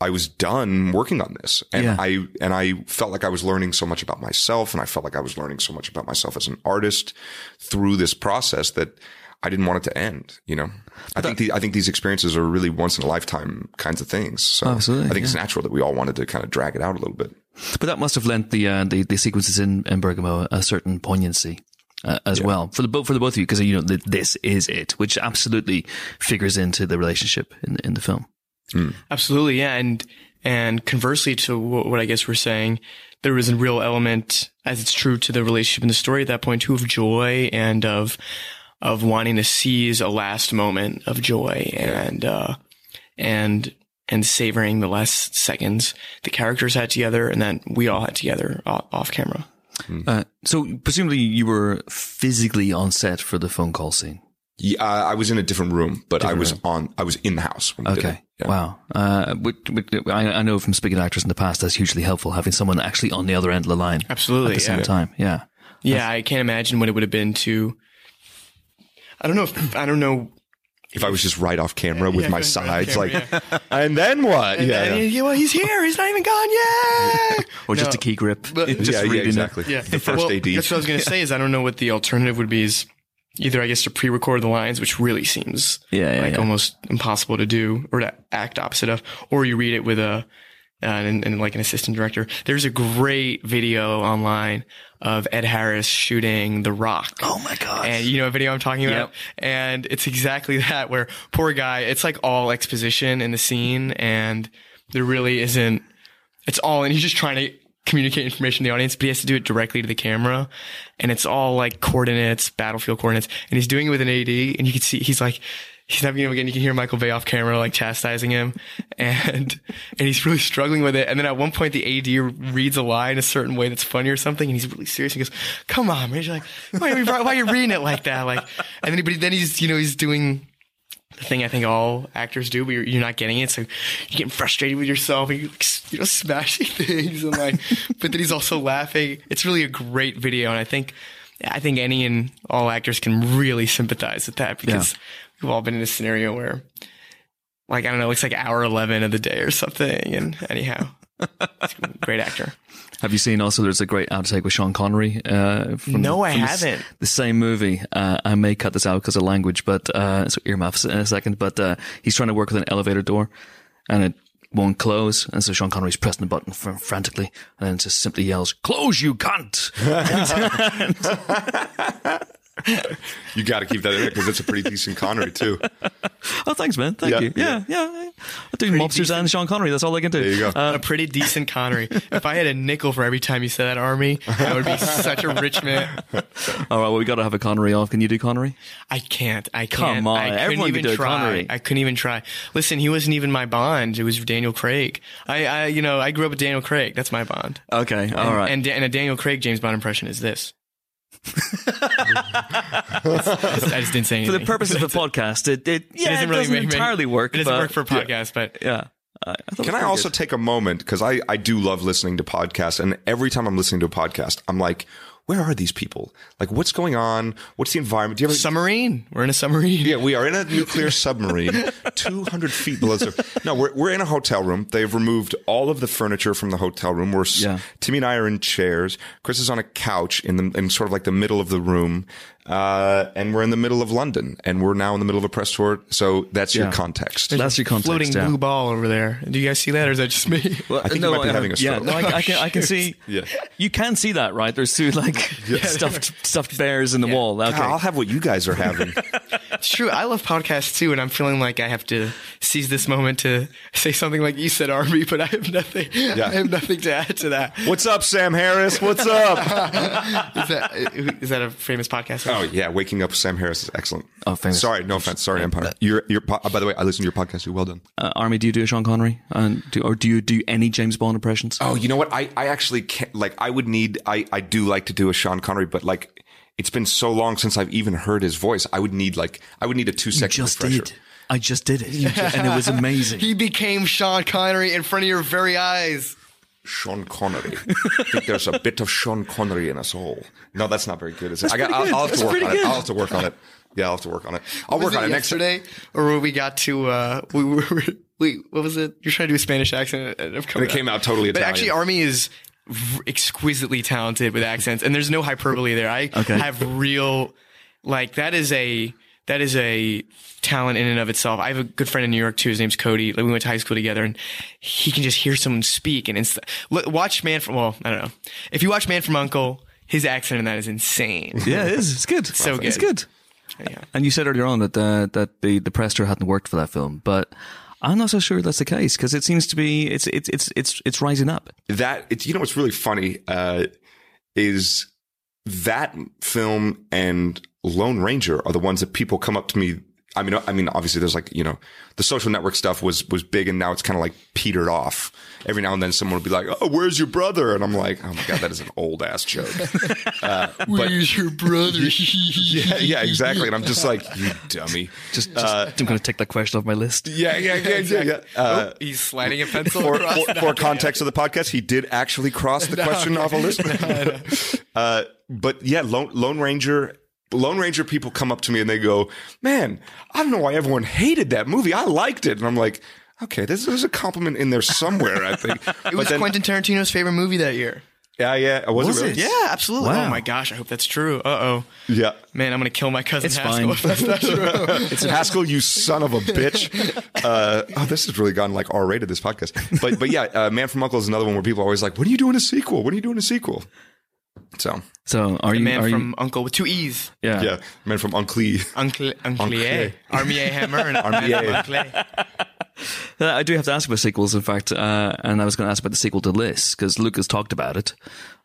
I was done working on this and Yeah. I, and I felt like I was learning so much about myself and I felt like I was learning so much about myself as an artist through this process that I didn't want it to end, you know? I think the, I think these experiences are really once in a lifetime kinds of things. So Absolutely, I think it's natural that we all wanted to kind of drag it out a little bit. But that must have lent the uh, the, the sequences in, in Bergamo a certain poignancy. Uh, as well for the both for the both of you because you know th- this is it, which absolutely figures into the relationship in in the film. Absolutely, yeah, and and conversely to what, what I guess we're saying, there was a real element, as it's true to the relationship in the story at that point too, of joy and of of wanting to seize a last moment of joy and uh, and and savoring the last seconds the characters had together and that we all had together off, off camera. Uh, so presumably you were physically on set for the phone call scene. Yeah, I I was in a different room, but I was on, I was in the house. When we did Okay. it. Yeah. Wow. Uh, which, which, I, I know from speaking to actors in the past that's hugely helpful having someone actually on the other end of the line Absolutely, at the same yeah. time. Yeah. Yeah, I can't imagine what it would have been to. I don't know if I don't know. If I was just right off camera with Yeah, my right off sides, camera, like, and then what? And, yeah, and yeah. he- well, he's here. He's not even gone yet. Or just No. a key grip. But- just yeah, yeah, reading it. exactly. Yeah, The first well, AD. That's what I was going to say. Is I don't know what the alternative would be. Is either I guess to pre-record the lines, which really seems Yeah, yeah, like yeah. almost impossible to do, or to act opposite of, or you read it with a uh, and, and like an assistant director. There's a great video online of Ed Harris shooting The Rock. Oh my God. And you know a video I'm talking about? Yep. And it's exactly that where poor guy, it's like all exposition in the scene and there really isn't, it's all, and he's just trying to communicate information to the audience, but he has to do it directly to the camera. And it's all like coordinates, battlefield coordinates. And he's doing it with an AD and you can see, he's like, he's having him again. You can hear Michael Bay off camera, like chastising him and, and he's really struggling with it. And then at one point the AD reads a line a certain way that's funny or something. And he's really serious. He goes, come on, man. He's like, why are, you, why are you reading it like that? Like, and then, but then he's, you know, he's doing, the thing I think all actors do, but you're, you're not getting it. So you're getting frustrated with yourself and you're like, you know, smashing things and like, but then he's also laughing. It's really a great video. And I think, I think any and all actors can really sympathize with that because we've all been in a scenario where like, I don't know, it's like hour 11 of the day or something. And anyhow, great actor. Have you seen also there's a great outtake with Sean Connery? Uh, from, No, I from haven't. The same movie. Uh, I may cut this out because of language, but uh, so earmuffs in a second. But uh, he's trying to work with an elevator door, and it won't close. And so Sean Connery's pressing the button fr- frantically, and then just simply yells, "Close, you cunt!" You got to keep that in there because it's a pretty decent Connery too. oh, thanks, man. Thank Yeah, you. Yeah, yeah. I'm doing mobsters decent. and Sean Connery. That's all I can do. There you go. Uh, a pretty decent Connery. if I had a nickel for every time you said that, Armie, I would be such a rich man. all right. Well, we got to have a Connery off. Can you do Connery? I can't. I can't. Come on, I couldn't everyone even could do try. Connery. I couldn't even try. Listen, he wasn't even my Bond. It was Daniel Craig. I, I you know, I grew up with Daniel Craig. That's my Bond. Okay. All right. And, and a Daniel Craig James Bond impression is this. I just didn't say anything. for the purposes of the podcast, it, it yeah, it doesn't doesn't, really make- entirely work. It doesn't but- work for a podcast, but Yeah. I, I thought it was Can I also good. take a moment because I I do love listening to podcasts, and every time I'm listening to a podcast, I'm like, where are these people? Like, what's going on? What's the environment? Do you ever? submarine. We're in a submarine. Yeah, we are in a nuclear submarine, 200 feet below zero. No, we're, we're in a hotel room. They've removed all of the furniture from the hotel room. We're, Yeah. Timmy and I are in chairs. Chris is on a couch in the, in sort of like the middle of the room. Uh, and we're in the middle of London, and we're now in the middle of a press tour. So that's your Yeah. context. That's your context. Floating yeah. blue ball over there. Do you guys see that, or is that just me? Well, I think you might be having a Yeah, stroke. no, I, I can, I can see. Yeah. You can see that, right? There's two like stuffed stuffed bears in the wall. Okay. God, I'll have what you guys are having. It's true. I love podcasts too, and I'm feeling like I have to seize this moment to say something like you said, Armie, but I have nothing. I have nothing to add to that. What's up, Sam Harris? What's up? Is that is that a famous podcast? Oh yeah, waking up with Sam Harris is excellent. Oh, famous. Sorry, no offense. Sorry, Empire. You're, you're. po- By the way, I listen to your podcast. too. Well done. Uh, Armie, do you do a Sean Connery? And do, or do you do any James Bond impressions? Oh, you know what? I, I actually can't, like, I would need, I, I do like to do a Sean Connery, but like, it's been so long since I've even heard his voice. I would need like, I would need a two second just refresher. did. I just did it, and it was amazing. He became Sean Connery in front of your very eyes. Sean Connery. I think there's a bit of Sean Connery in us all. No, that's not very good. Is it? I got, pretty I'll. I'll have That's to work pretty on it. I'll have to work on it. Yeah, I'll have to work on it. I'll Was work on it next yesterday, or when we got to uh, we were we what was it? You're trying to do a Spanish accent, and And it came out totally But Italian. actually, Armie is exquisitely talented with accents, and there's no hyperbole there. I Okay. have real, like that is a that is a talent in and of itself. I have a good friend in New York too. His name's Cody. Like we went to high school together, and he can just hear someone speak and insta- look, watch Man from. Well, I don't know. If you watch Man from U.N.C.L.E, his accent in that is insane. yeah, it is. It's good. So It's good. good. Yeah. And you said earlier on that uh, that the the press tour hadn't worked for that film, but I'm not so sure that's the case because it seems to be it's it's it's it's it's rising up. that it's you know what's really funny uh, is that film and Lone Ranger are the ones that people come up to me. I mean, I mean, obviously, there's like you know, the social network stuff was was big, and now it's kind of like petered off. Every now and then, someone will be like, "Oh, where's your brother?" And I'm like, "Oh my god, that is an old ass joke." Uh, but Where's your brother? yeah, yeah, exactly. And I'm just like, "You dummy." Just, just I'm going to take that question off my list. Yeah, yeah, yeah, yeah. yeah. Uh, oh, he's sliding a pencil for, for, for context of the podcast, he did actually cross the question off a list. uh, but yeah, Lone, Lone Ranger. Lone Ranger people come up to me and they go, "Man, I don't know why everyone hated that movie. I liked it." And I'm like, "Okay, there's, there's a compliment in there somewhere, I think." It was Quentin Tarantino's favorite movie that year. Yeah, yeah. Was, Was it really? it? Yeah, absolutely. Wow. Oh my gosh, I hope that's true. Uh oh. Yeah. Man, I'm gonna kill my cousin It's Haskell fine. if that's not true. It's Haskell, you son of a bitch. Uh, oh, this has really gone like R rated, this podcast. But but yeah, uh, Man from U.N.C.L.E is another one where people are always like, when are you doing a sequel? When are you doing a sequel? So, So are you? Man are from you? Uncle with two E's. Yeah. yeah, Man from U.N.C.L.E. Uncle Uncle Armie A Hammer and Armie A. Uncle Uh, I do have to ask about sequels, in fact, uh, and I was going to ask about the sequel to this because Luca's talked about it,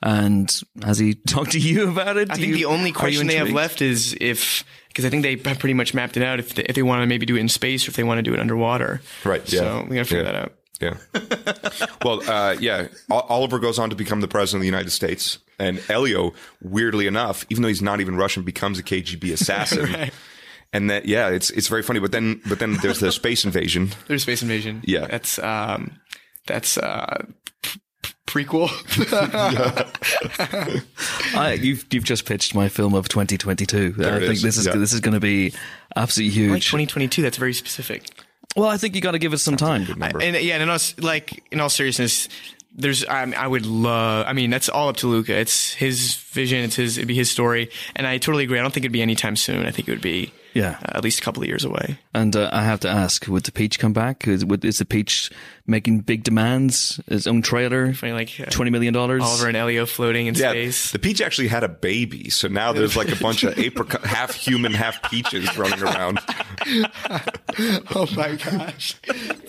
and has he talked to you about it? I Do think you- the only question they have left is if because I think they have pretty much mapped it out if they, if they want to maybe do it in space or if they want to do it underwater. Right, yeah. So we gotta figure Yeah. that out. Yeah. well, uh, yeah. O- Oliver goes on to become the president of the United States, and Elio, weirdly enough, even though he's not even Russian, becomes a KGB assassin. Right. And that, yeah, it's it's very funny. But then, but then there's the space invasion. There's space invasion. Yeah. That's um that's uh p- p- prequel. I, you've you've just pitched my film of 2022. I think is, this is yeah. this is going to be absolutely like huge. 2022. That's very specific. well, I think you got to give it some time. number. And yeah, and in all, like in all seriousness, there's I, I would love. I mean, that's all up to Luca. It's his vision. It's his. It'd be his story. And I totally agree. I don't think it'd be anytime soon. I think it would be Yeah. uh, at least a couple of years away. And uh, I have to ask: Would the Peach come back? Is, would, is the Peach making big demands? His own trailer, Funny, like uh, twenty million dollars. Oliver and Elio floating in Yeah, space. the peach actually had a baby, so now there's like a bunch of apricot, half human, half peaches running around. Oh my gosh,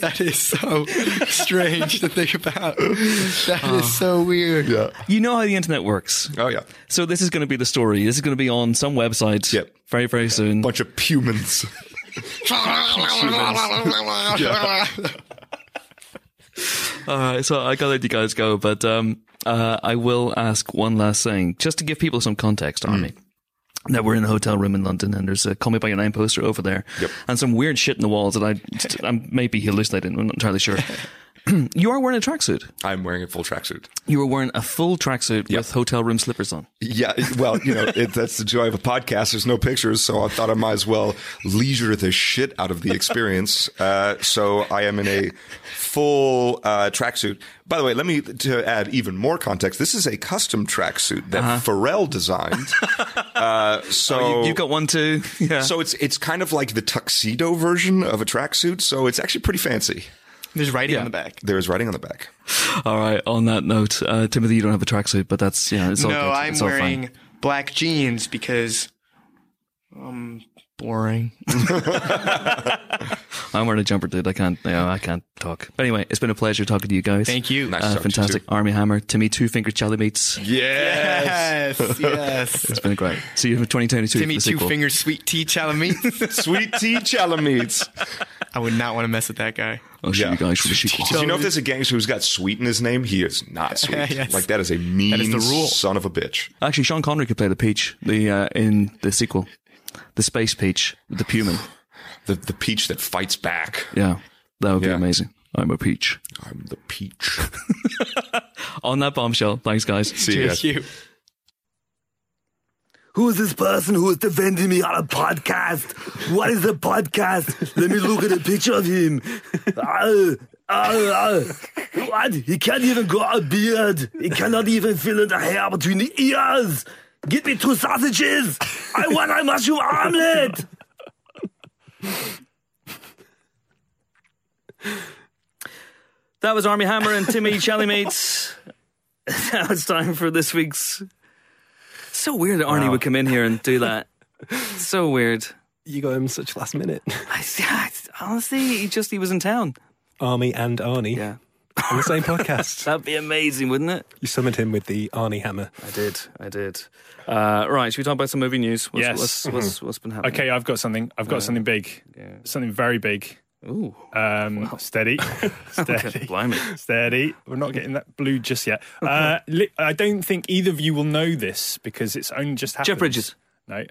that is so strange to think about. That is so weird. Yeah. You know how the internet works. Oh yeah. So this is going to be the story. This is going to be on some website. Yep. Very very soon. Bunch of humans. All right, so I gotta let you guys go, but um, uh, I will ask one last thing, just to give people some context, Armie. That we're in a hotel room in London, and there's a "Call Me by Your Name" poster over there, Yep. and some weird shit in the walls that I I may be hallucinating. I'm not entirely sure. you are wearing a tracksuit. I'm wearing a full tracksuit. You were wearing a full tracksuit Yep. with hotel room slippers on. Yeah, well, you know, it, that's the joy of a podcast. There's no pictures, so I thought I might as well leisure the shit out of the experience. Uh, so I am in a full uh, tracksuit. By the way, let me to add even more context. This is a custom tracksuit that Pharrell designed. uh, so Uh-huh. Oh, you, have got one too. Yeah. so it's it's kind of like the tuxedo version of a tracksuit. So it's actually pretty fancy. There's writing Yeah. on the back. There is writing on the back. all right. On that note, uh, Timothée, you don't have a tracksuit, but that's yeah. It's all no, good. I'm It's all wearing fine. black jeans because um boring. I'm wearing a jumper, dude. I can't. You know, I can't talk. But anyway, it's been a pleasure talking to you guys. Thank you. Nice Uh, talking to you fantastic. Armie Hammer, Timmy Two Finger Charlie Meats. Yes. Yes, yes. It's been great. See you in 2022. Timmy for Two Finger Sweet Tea Chalamet. Sweet tea chalameats. I would not want to mess with that guy. I'll Yeah. you guys for the sequel. Do you know if there's a gangster who's got sweet in his name? He is not sweet. Yes. Like that is a mean That is the rule. son of a bitch. Actually, Sean Connery could play the Peach the uh, in the sequel, the Space Peach, the Puman. The the peach that fights back. Yeah, that would be amazing. I'm a peach. I'm the peach. On that bombshell, thanks guys. See you guys. You. Who is this person who is defending me on a podcast? What is a podcast? Let me look at a picture of him. Ah, ah, ah. What? He can't even grow a beard. He cannot even fill in the hair between the ears. Get me two sausages. I want a mushroom omelet. That was Armie Hammer and Timmy Chalamet. now it's time for this week's. So weird that Arnie would come in here and do that. So weird. You got him such last minute. I, I- honestly, he just he was in town. Armie and Arnie Yeah, on the same podcast. that'd be amazing, wouldn't it? You summoned him with the Arnie hammer. I did. I did. Uh, right, should we talk about some movie news? What's, Yes. What's, what's, what's been happening? Okay, I've got something. I've got something big. Something very big. Ooh, Um, Steady. steady. blimey. Steady. We're not getting that blue just yet. Uh, li- I don't think either of you will know this because it's only just happened. Jeff Bridges. No.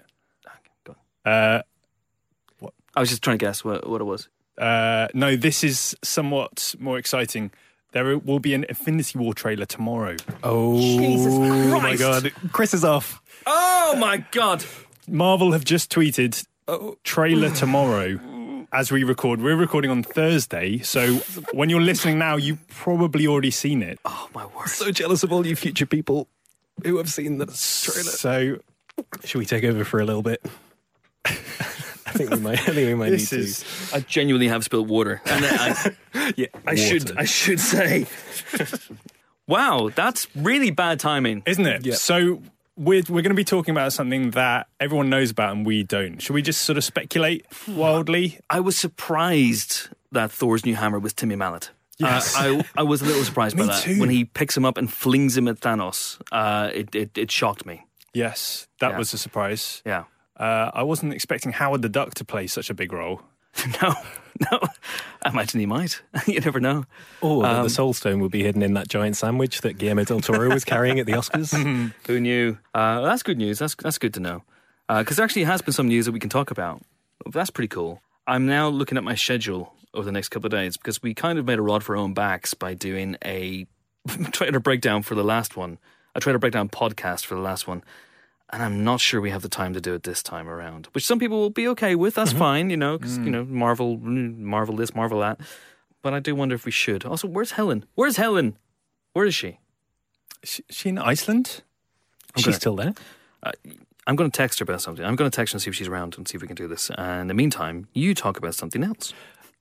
go Uh, I was just trying to guess what, what it was. uh, no, this is somewhat more exciting. There will be an Infinity War trailer tomorrow. Oh, Jesus my God. Chris is off. Oh my god! Marvel have just tweeted trailer tomorrow as we record. We're recording on Thursday, so when you're listening now, you've probably already seen it. Oh my word! So jealous of all you future people who have seen the trailer. So Should we take over for a little bit? I think we might. I think we might this need is I genuinely have spilled water, and I, to. Yeah, I should I should say, wow, that's really bad timing. isn't it? Yeah. So we're we're going to be talking about something that everyone knows about and we don't. Should we just sort of speculate wildly? I was surprised that Thor's new hammer was Timmy Mallett. Yes. Uh, I I was a little surprised by that too. when he picks him up and flings him at Thanos. Uh, it, it it shocked me. Yes, that Yeah. was a surprise. Yeah. Uh, I wasn't expecting Howard the Duck to play such a big role. No, no. I imagine he might. you never know. Or that the um, Soul Stone would be hidden in that giant sandwich that Guillermo del Toro was carrying at the Oscars. Mm-hmm. Who knew? Uh, that's good news. That's that's good to know. Uh, because there actually has been some news that we can talk about. That's pretty cool. I'm now looking at my schedule over the next couple of days because we kind of made a rod for our own backs by doing a trailer breakdown for the last one, a trailer breakdown podcast for the last one. And I'm not sure we have the time to do it this time around, which some people will be okay with. That's mm-hmm. fine, you know, because, you mm. know, Marvel, Marvel this, Marvel that. But I do wonder if we should. Also, where's Helen? Where's Helen? Where is she? Is she in Iceland? She's still there. Uh, I'm going to text her about something. I'm going to text her and see if she's around and see if we can do this. And in the meantime, you talk about something else.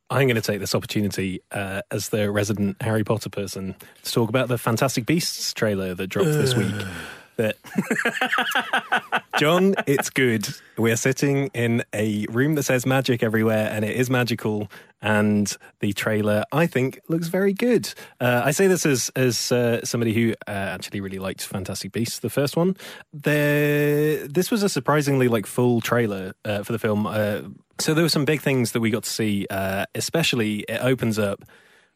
I'm going to take this opportunity uh, as the resident Harry Potter person to talk about the Fantastic Beasts trailer that dropped this week. That John, it's good. We are sitting in a room that says magic everywhere, and it is magical. And the trailer, I think, looks very good. Uh, I say this as as uh, somebody who uh, actually really liked Fantastic Beasts, the first one. There, this was a surprisingly like full trailer uh, for the film. Uh, so there were some big things that we got to see. Uh, especially, it opens up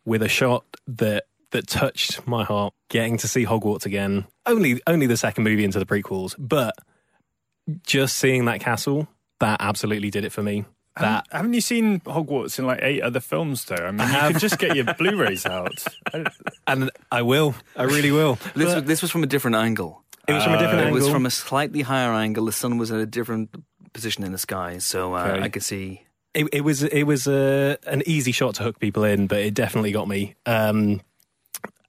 with a shot that that touched my heart. Getting to see Hogwarts again. Only only the second movie into the prequels, but just seeing that castle that absolutely did it for me. that Haven't you seen Hogwarts in like eight other films though? I mean, you could just get your Blu-rays out. and I will. I really will. This was, this was from a different angle. It was from a different It angle. was from a slightly higher angle. The sun was at a different position in the sky, so uh, Okay. I could see. it, it was it was a, an easy shot to hook people in, but it definitely got me. Um,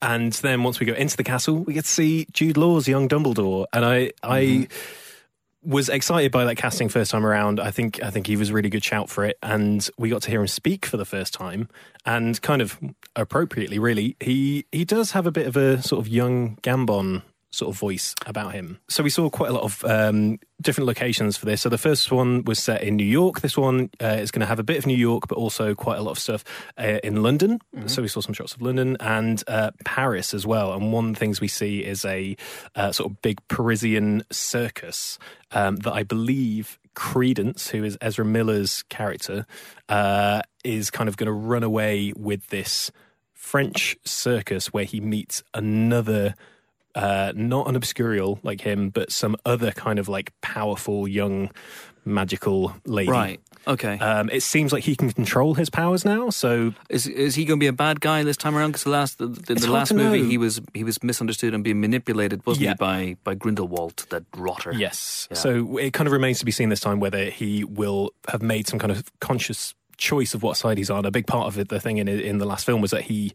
and then once we go into the castle, we get to see Jude Law's young Dumbledore, and I I mm-hmm. was excited by that casting first time around. I think I think he was a really good shout for it, and we got to hear him speak for the first time, and kind of appropriately, really. He he does have a bit of a sort of young Gambon sort of voice about him. So we saw quite a lot of um, different locations for this. So the first one was set in New York. This one uh, is going to have a bit of New York, but also quite a lot of stuff uh, in London. So we saw some shots of London and uh, Paris as well. And one of the things we see is a uh, sort of big Parisian circus um, that I believe Credence, who is Ezra Miller's character, uh, is kind of going to run away with this French circus where he meets another uh, not an obscurial like him, but some other kind of like powerful young magical lady. Right. Okay. Um, it seems like he can control his powers now. So is is he going to be a bad guy this time around? Because the last the, the, the last movie know. he was he was misunderstood and being manipulated, wasn't Yeah. he, by by Grindelwald, that rotter? yes, Yeah. so it kind of remains to be seen this time whether he will have made some kind of conscious choice of what side he's on. A big part of it, the thing in in the last film was that he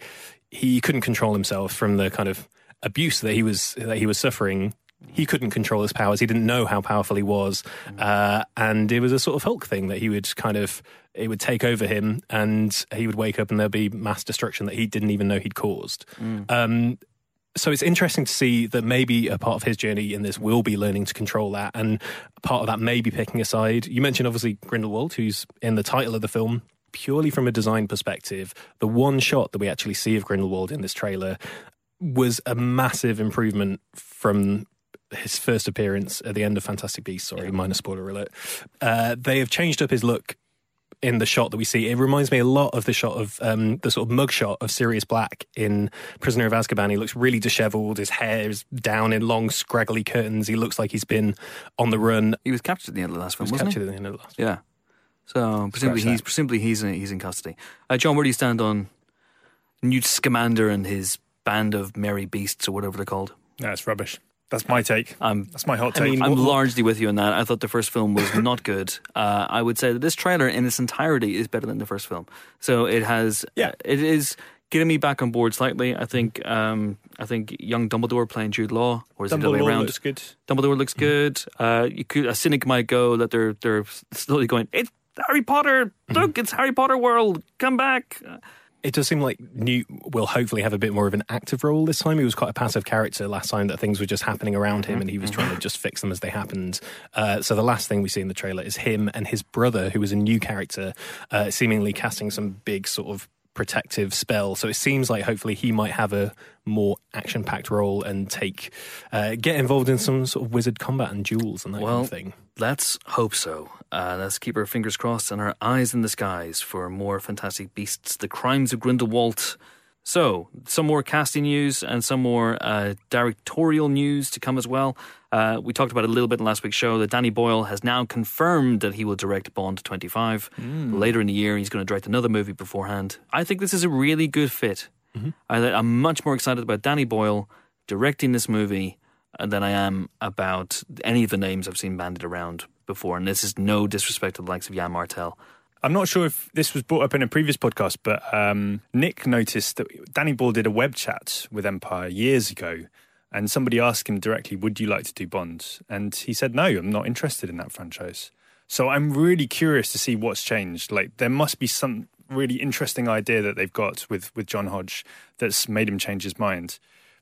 he couldn't control himself from the kind of abuse that he was that he was suffering. He couldn't control his powers. He didn't know how powerful he was, uh, and it was a sort of Hulk thing that he would kind of it would take over him, and he would wake up and there'd be mass destruction that he didn't even know he'd caused. Um, so it's interesting to see that maybe a part of his journey in this will be learning to control that, and part of that may be picking a side. You mentioned obviously Grindelwald, who's in the title of the film. Purely from a design perspective, the one shot that we actually see of Grindelwald in this trailer was a massive improvement from his first appearance at the end of Fantastic Beasts. Sorry, minor spoiler alert. Uh, they have changed up his look in the shot that we see. It reminds me a lot of the shot of um, the sort of mug shot of Sirius Black in Prisoner of Azkaban. He looks really dishevelled. His hair is down in long, scraggly curtains. He looks like he's been on the run. He was captured at the end of the last He film, was wasn't captured at the end of the last. he? Yeah. So presumably he's presumably he's in, he's in custody. Uh, John, where do you stand on Newt Scamander and his band of merry beasts or whatever they're called? It's rubbish. That's my take. I'm That's my hot I take. mean, I'm largely with you on that. I thought the first film was not good. Uh, I would say that this trailer in its entirety is better than the first film. So it has, Yeah. it is getting me back on board slightly. I think, um, I think young Dumbledore playing Jude Law, or is it the other way Dumbledore around? looks good. Dumbledore looks good. Uh, you could a cynic might go that they're they're slowly going. It's Harry Potter. Look, it's Harry Potter world. Come back. It does seem like Newt will hopefully have a bit more of an active role this time. He was quite a passive character last time that things were just happening around him and he was trying to just fix them as they happened. Uh, so the last thing we see in the trailer is him and his brother, who is a new character, uh, seemingly casting some big sort of protective spell. So it seems like hopefully he might have a more action packed role and take, uh, get involved in some sort of wizard combat and duels and that Well, kind of thing. let's hope so. Uh, let's keep our fingers crossed and our eyes in the skies for more Fantastic Beasts: The Crimes of Grindelwald. So, some more casting news and some more uh, directorial news to come as well. Uh, we talked about it a little bit in last week's show that Danny Boyle has now confirmed that he will direct Bond 25. Later in the year, he's going to direct another movie beforehand. I think this is a really good fit. I, I'm much more excited about Danny Boyle directing this movie uh, than I am about any of the names I've seen bandied around before. And this is no disrespect to the likes of Jan Martel. I'm not sure if this was brought up in a previous podcast, but um, Nick noticed that Danny Boyle did a web chat with Empire years ago, and somebody asked him directly, "Would you like to do Bond?" And he said, "No, I'm not interested in that franchise." So I'm really curious to see what's changed. Like there must be some really interesting idea that they've got with with John Hodge that's made him change his mind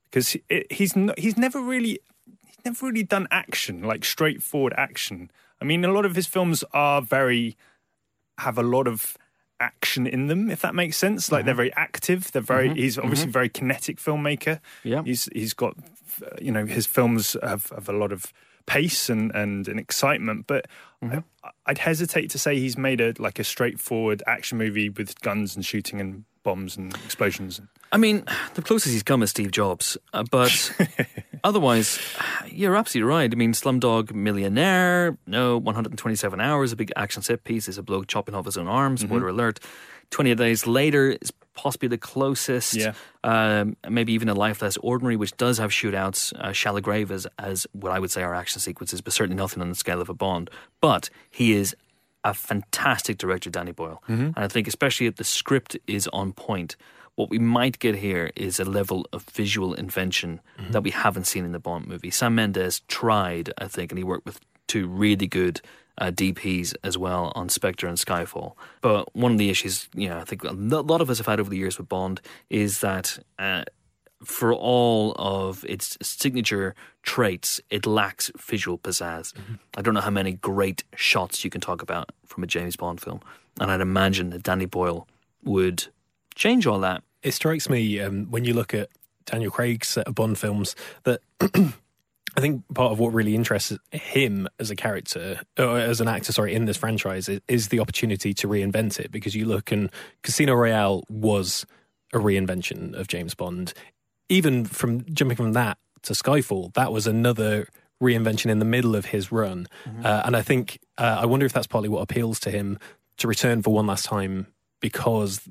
because he, he's he's never really he's never really done action like straightforward action. I mean, a lot of his films are very have a lot of action in them, if that makes sense. Like they're mm-hmm. very active. They're very. Mm-hmm. He's obviously mm-hmm. a very kinetic filmmaker. Yeah. he's he's got you know his films have, have a lot of pace and and, and excitement, but. I, I'd hesitate to say he's made a like a straightforward action movie with guns and shooting and bombs and explosions. I mean, the closest he's come is Steve Jobs, uh, but Otherwise, you're absolutely right. I mean, Slumdog Millionaire, no, 127 hours, a big action set piece. Is a bloke chopping off his own arms. Mm-hmm. Spoiler alert. 20 Days Later is possibly the closest. Yeah. Um, maybe even A Life Less Ordinary, which does have shootouts. Uh, Shallow Grave as, as what I would say are action sequences, but certainly nothing on the scale of a Bond. But he is a fantastic director, Danny Boyle. And I think, especially if the script is on point, what we might get here is a level of visual invention that we haven't seen in the Bond movie. Sam Mendes tried, I think, and he worked with two really good uh, DPs as well on Spectre and Skyfall. But one of the issues, you know, I think a lot of us have had over the years with Bond is that. Uh, for all of its signature traits, it lacks visual pizzazz. I don't know how many great shots you can talk about from a James Bond film, and I'd imagine that Danny Boyle would change all that. It strikes me um, when you look at Daniel Craig's set of Bond films that I think part of what really interests him as a character, or as an actor, sorry, in this franchise is, is the opportunity to reinvent it. Because you look and Casino Royale was a reinvention of James Bond. Even from jumping from that to Skyfall, that was another reinvention in the middle of his run. Uh, and I think, uh, I wonder if that's partly what appeals to him to return for one last time because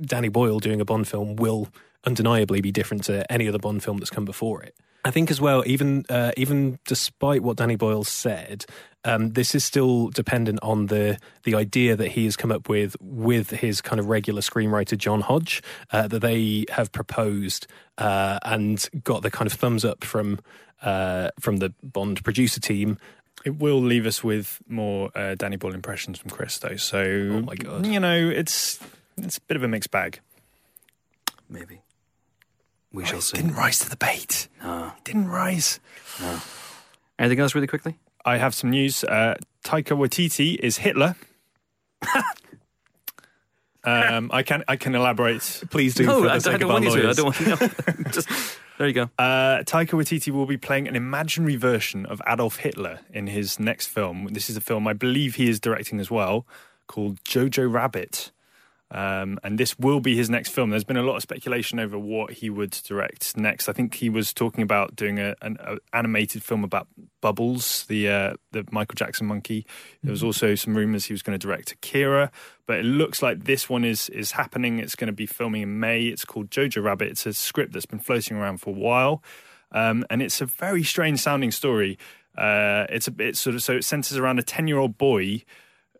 Danny Boyle doing a Bond film will undeniably be different to any other Bond film that's come before it. I think as well, even uh, even despite what Danny Boyle said, um, this is still dependent on the the idea that he has come up with with his kind of regular screenwriter John Hodge uh, that they have proposed uh, and got the kind of thumbs up from uh, from the Bond producer team. It will leave us with more uh, Danny Boyle impressions from Chris, though. So, Oh my God. you know, it's it's a bit of a mixed bag. Maybe we shall see. Didn't rise to the bait. Didn't rise. Anything else, really quickly? I have some news. Uh, Taika Waititi is Hitler. um, I can I can elaborate. Please do. No, for the I, I sake of don't our want you to. I don't want you to. Just there you go. Uh, Taika Waititi will be playing an imaginary version of Adolf Hitler in his next film. This is a film I believe he is directing as well, called Jojo Rabbit. Um, and this will be his next film. There's been a lot of speculation over what he would direct next. I think he was talking about doing a, an a animated film about Bubbles, the uh, the Michael Jackson monkey. There was also some rumors he was going to direct Akira, but it looks like this one is is happening. It's going to be filming in May. It's called Jojo Rabbit. It's a script that's been floating around for a while, um, and it's a very strange sounding story. Uh, it's a bit sort of so it centers around a ten year old boy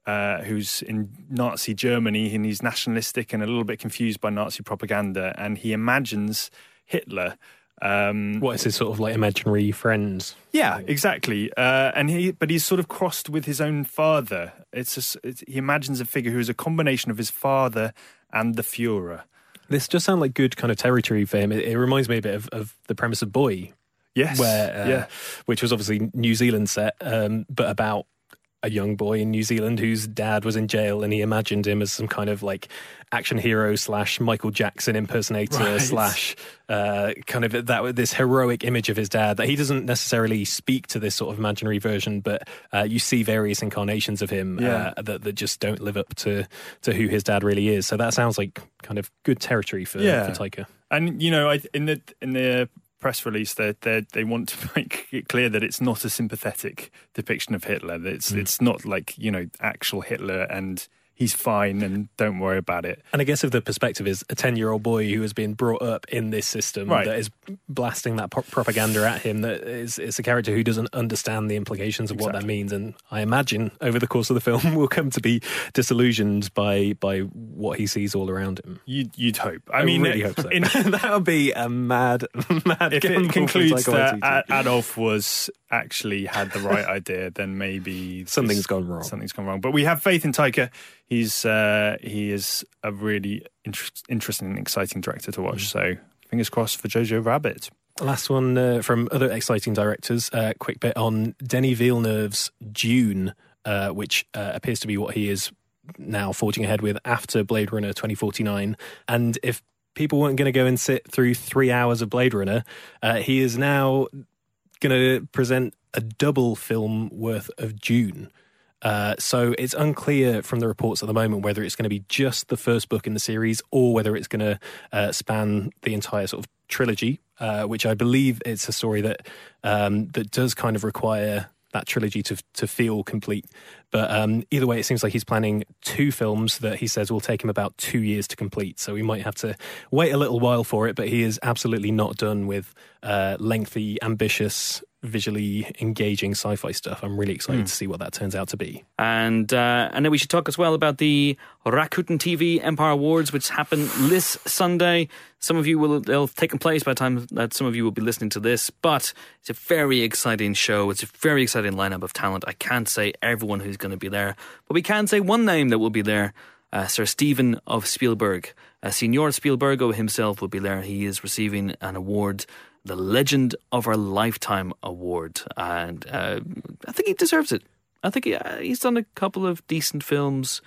uh, who's in Nazi Germany and he's nationalistic and a little bit confused by Nazi propaganda, and he imagines Hitler. Um, What is his sort of like imaginary friends? yeah, exactly. Uh, and he, but he's sort of crossed with his own father. It's, a it's he imagines a figure who is a combination of his father and the Führer. This just sounds like good kind of territory for him. It, it reminds me a bit of, of the premise of Boy, Yes, where uh, yeah, which was obviously New Zealand set, um, but about a young boy in New Zealand whose dad was in jail, and he imagined him as some kind of like action hero slash Michael Jackson impersonator Right. slash uh, kind of that this heroic image of his dad that he doesn't necessarily speak to this sort of imaginary version, but uh, you see various incarnations of him Yeah. uh, that that just don't live up to to who his dad really is. So that sounds like kind of good territory for Yeah. for Taika. and you know, I, in the in the press release, they they they want to make it clear that it's not a sympathetic depiction of Hitler. It's hmm. it's not like you know actual Hitler and he's fine and don't worry about it. And I guess if the perspective is a 10 year old boy who has been brought up in this system Right. that is blasting that pro- propaganda at him, that is it's a character who doesn't understand the implications of what that means. And I imagine over the course of the film will come to be disillusioned by by what he sees all around him. You'd, you'd hope. I, I, mean, really uh, hope so. in- that would be a mad, mad if it concludes that. Adolf was actually had the right idea, then maybe Something's gone wrong. Something's gone wrong. But we have faith in Taika. He's uh, he is a really inter- interesting and exciting director to Mm. watch. So fingers crossed for Jojo Rabbit. Last one uh, from other exciting directors. Uh, quick bit on Denis Villeneuve's Dune, uh, which uh, appears to be what he is now forging ahead with after Blade Runner 2049. And if people weren't going to go and sit through three hours of Blade Runner, uh, he is now going to present a double film worth of Dune. Uh, so it's unclear from the reports at the moment whether it's going to be just the first book in the series or whether it's going to uh, span the entire sort of trilogy. uh, which I believe it's a story that um, that does kind of require that trilogy to to feel complete. But um, either way, it seems like he's planning two films that he says will take him about two years to complete. So we might have to wait a little while for it. But he is absolutely not done with uh, lengthy, ambitious, visually engaging sci-fi stuff. I'm really excited to see what that turns out to be. And uh, and then we should talk as well about the Rakuten TV Empire Awards, which happen this Sunday. Some of you will they'll have taken place by the time that some of you will be listening to this, but it's a very exciting show. It's a very exciting lineup of talent. I can't say everyone who's going to be there, but we can say one name that will be there. Uh, Sir Stephen of Spielberg, uh, Senor Spielbergo himself will be there. He is receiving an award the Legend of Our Lifetime Award, and uh, I think he deserves it. I think he, uh, he's done a couple of decent films.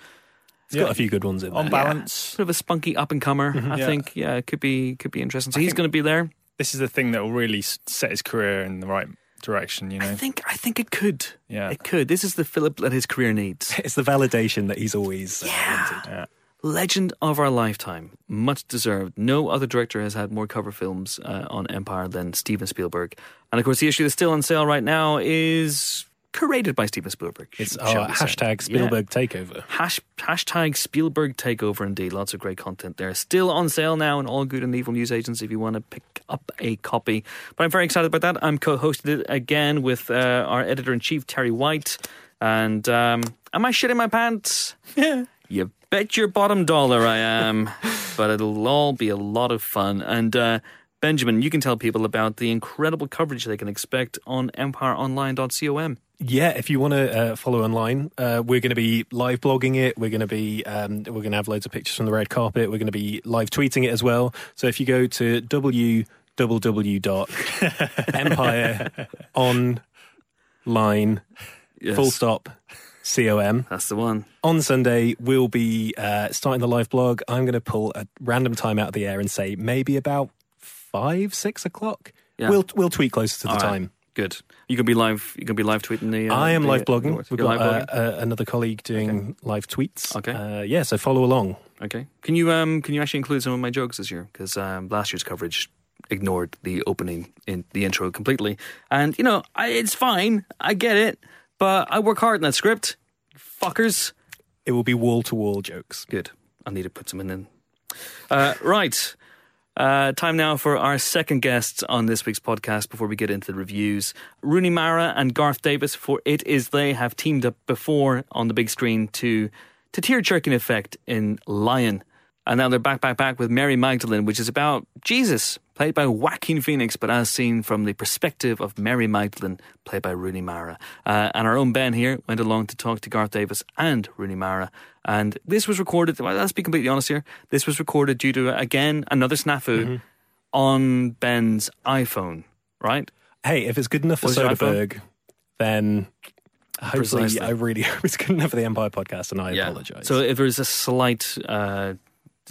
It's got a few good ones in there. On balance, Sort of a spunky up and comer. I Yeah. think, yeah, it could be could be interesting. So he's going to be there. this is the thing that will really set his career in the right direction. You know, I think I think it could. Yeah. it could. This is the fillip that his career needs. It's the validation that he's always uh, wanted. yeah. Legend of our lifetime, much deserved. No other director has had more cover films uh, on Empire than Steven Spielberg. And of course, the issue that's still on sale right now is curated by Steven Spielberg. It's our shall say. hashtag Yeah. Spielberg takeover. Hash, hashtag Spielberg takeover. Indeed, lots of great content there. Still on sale now in all good and evil news agents if you want to pick up a copy. But I'm very excited about that. I'm co-hosted it again with uh, our editor in chief Terri White. And um, am I shitting my pants? Yeah. You bet your bottom dollar I am. but it'll all be a lot of fun. And uh, Benjamin, you can tell people about the incredible coverage they can expect on empireonline.com. Yeah, if you want to uh, follow online, uh, we're going to be live blogging it. We're going to be um, we're going to have loads of pictures from the red carpet. We're going to be live tweeting it as well. So if you go to www.empireonline Yes, full stop com That's the one. on Sunday, we'll be uh, starting the live blog. I'm going to pull a random time out of the air and say maybe about five six o'clock. Yeah. We'll we'll tweet closer to the All right. time. Good. You can be live. You can be live tweeting the. Uh, I am the- live blogging. We've got uh, uh, another colleague doing live tweets. Okay. Uh, yeah, so follow along. okay. Can you um can you actually include some of my jokes this year? Because um, last year's coverage ignored the opening in the intro completely, and you know I, it's fine. I get it, but I work hard in that script. Fuckers. It will be wall to wall jokes. Good. I need to put some in. Then. Uh, right. Uh, time now for our second guests on this week's podcast before we get into the reviews. Rooney Mara and Garth Davis, for It Is They, have teamed up before on the big screen to, to tear jerking effect in Lion. And now they're back, back, back with Mary Magdalene, which is about Jesus, played by Joaquin Phoenix, but as seen from the perspective of Mary Magdalene, played by Rooney Mara. Uh, and our own Ben here went along to talk to Garth Davis and Rooney Mara. And this was recorded, well, let's be completely honest here, this was recorded due to, again, another snafu on Ben's iPhone, right? Hey, if it's good enough for Was it iPhone? Soderbergh, then hopefully Precisely. I really hope it's good enough for the Empire podcast, and I apologize. So if there's a slight uh,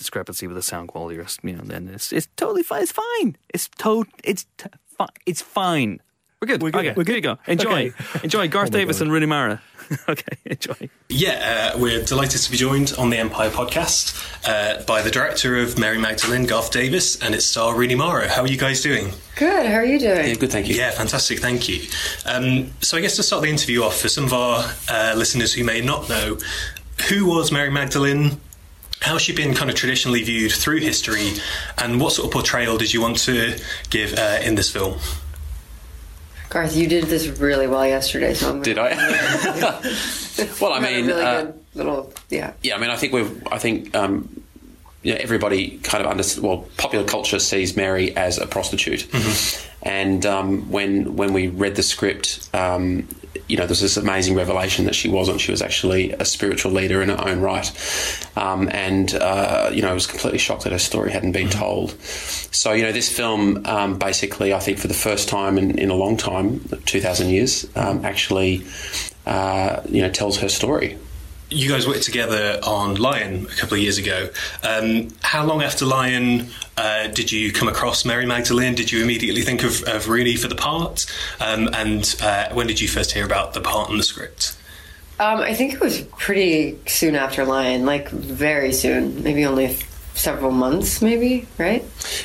discrepancy with the sound quality, or you know, then it's it's totally fine. It's fine. It's to it's t- fi- it's fine. We're good. We're good. Okay, We're here you good. go. Enjoy. Okay. Enjoy Garth Oh Davis God. and Rooney Mara. okay, enjoy. Yeah, uh, we're delighted to be joined on the Empire podcast uh, by the director of Mary Magdalene, Garth Davis, and its star Rooney Mara. How are you guys doing? Good. How are you doing? Yeah, good, thank you. Yeah, fantastic, thank you. Um, so, I guess to start the interview off, for some of our uh, listeners who may not know, who was Mary Magdalene? How's she been kind of traditionally viewed through history, and what sort of portrayal did you want to give uh, in this film? Garth, you did this really well yesterday. So I'm Did I? well, I mean, a really uh, good little yeah. yeah, I mean, I think we've, I think, um, you know, everybody kind of understands. Well, popular culture sees Mary as a prostitute, and um, when when we read the script, um, you know, there's this amazing revelation that she wasn't. She was actually a spiritual leader in her own right, um, and uh, you know, I was completely shocked that her story hadn't been told. So, you know, this film um, basically, I think, for the first time in, in a long time, two thousand years, um, actually, uh, you know, tells her story. You guys worked together on Lion a couple of years ago. Um, how long after Lion uh, did you come across Mary Magdalene? Did you immediately think of, of Rooney for the part? Um, and uh, when did you first hear about the part in the script? Um, I think it was pretty soon after Lion, like very soon, maybe only a several months, maybe, right?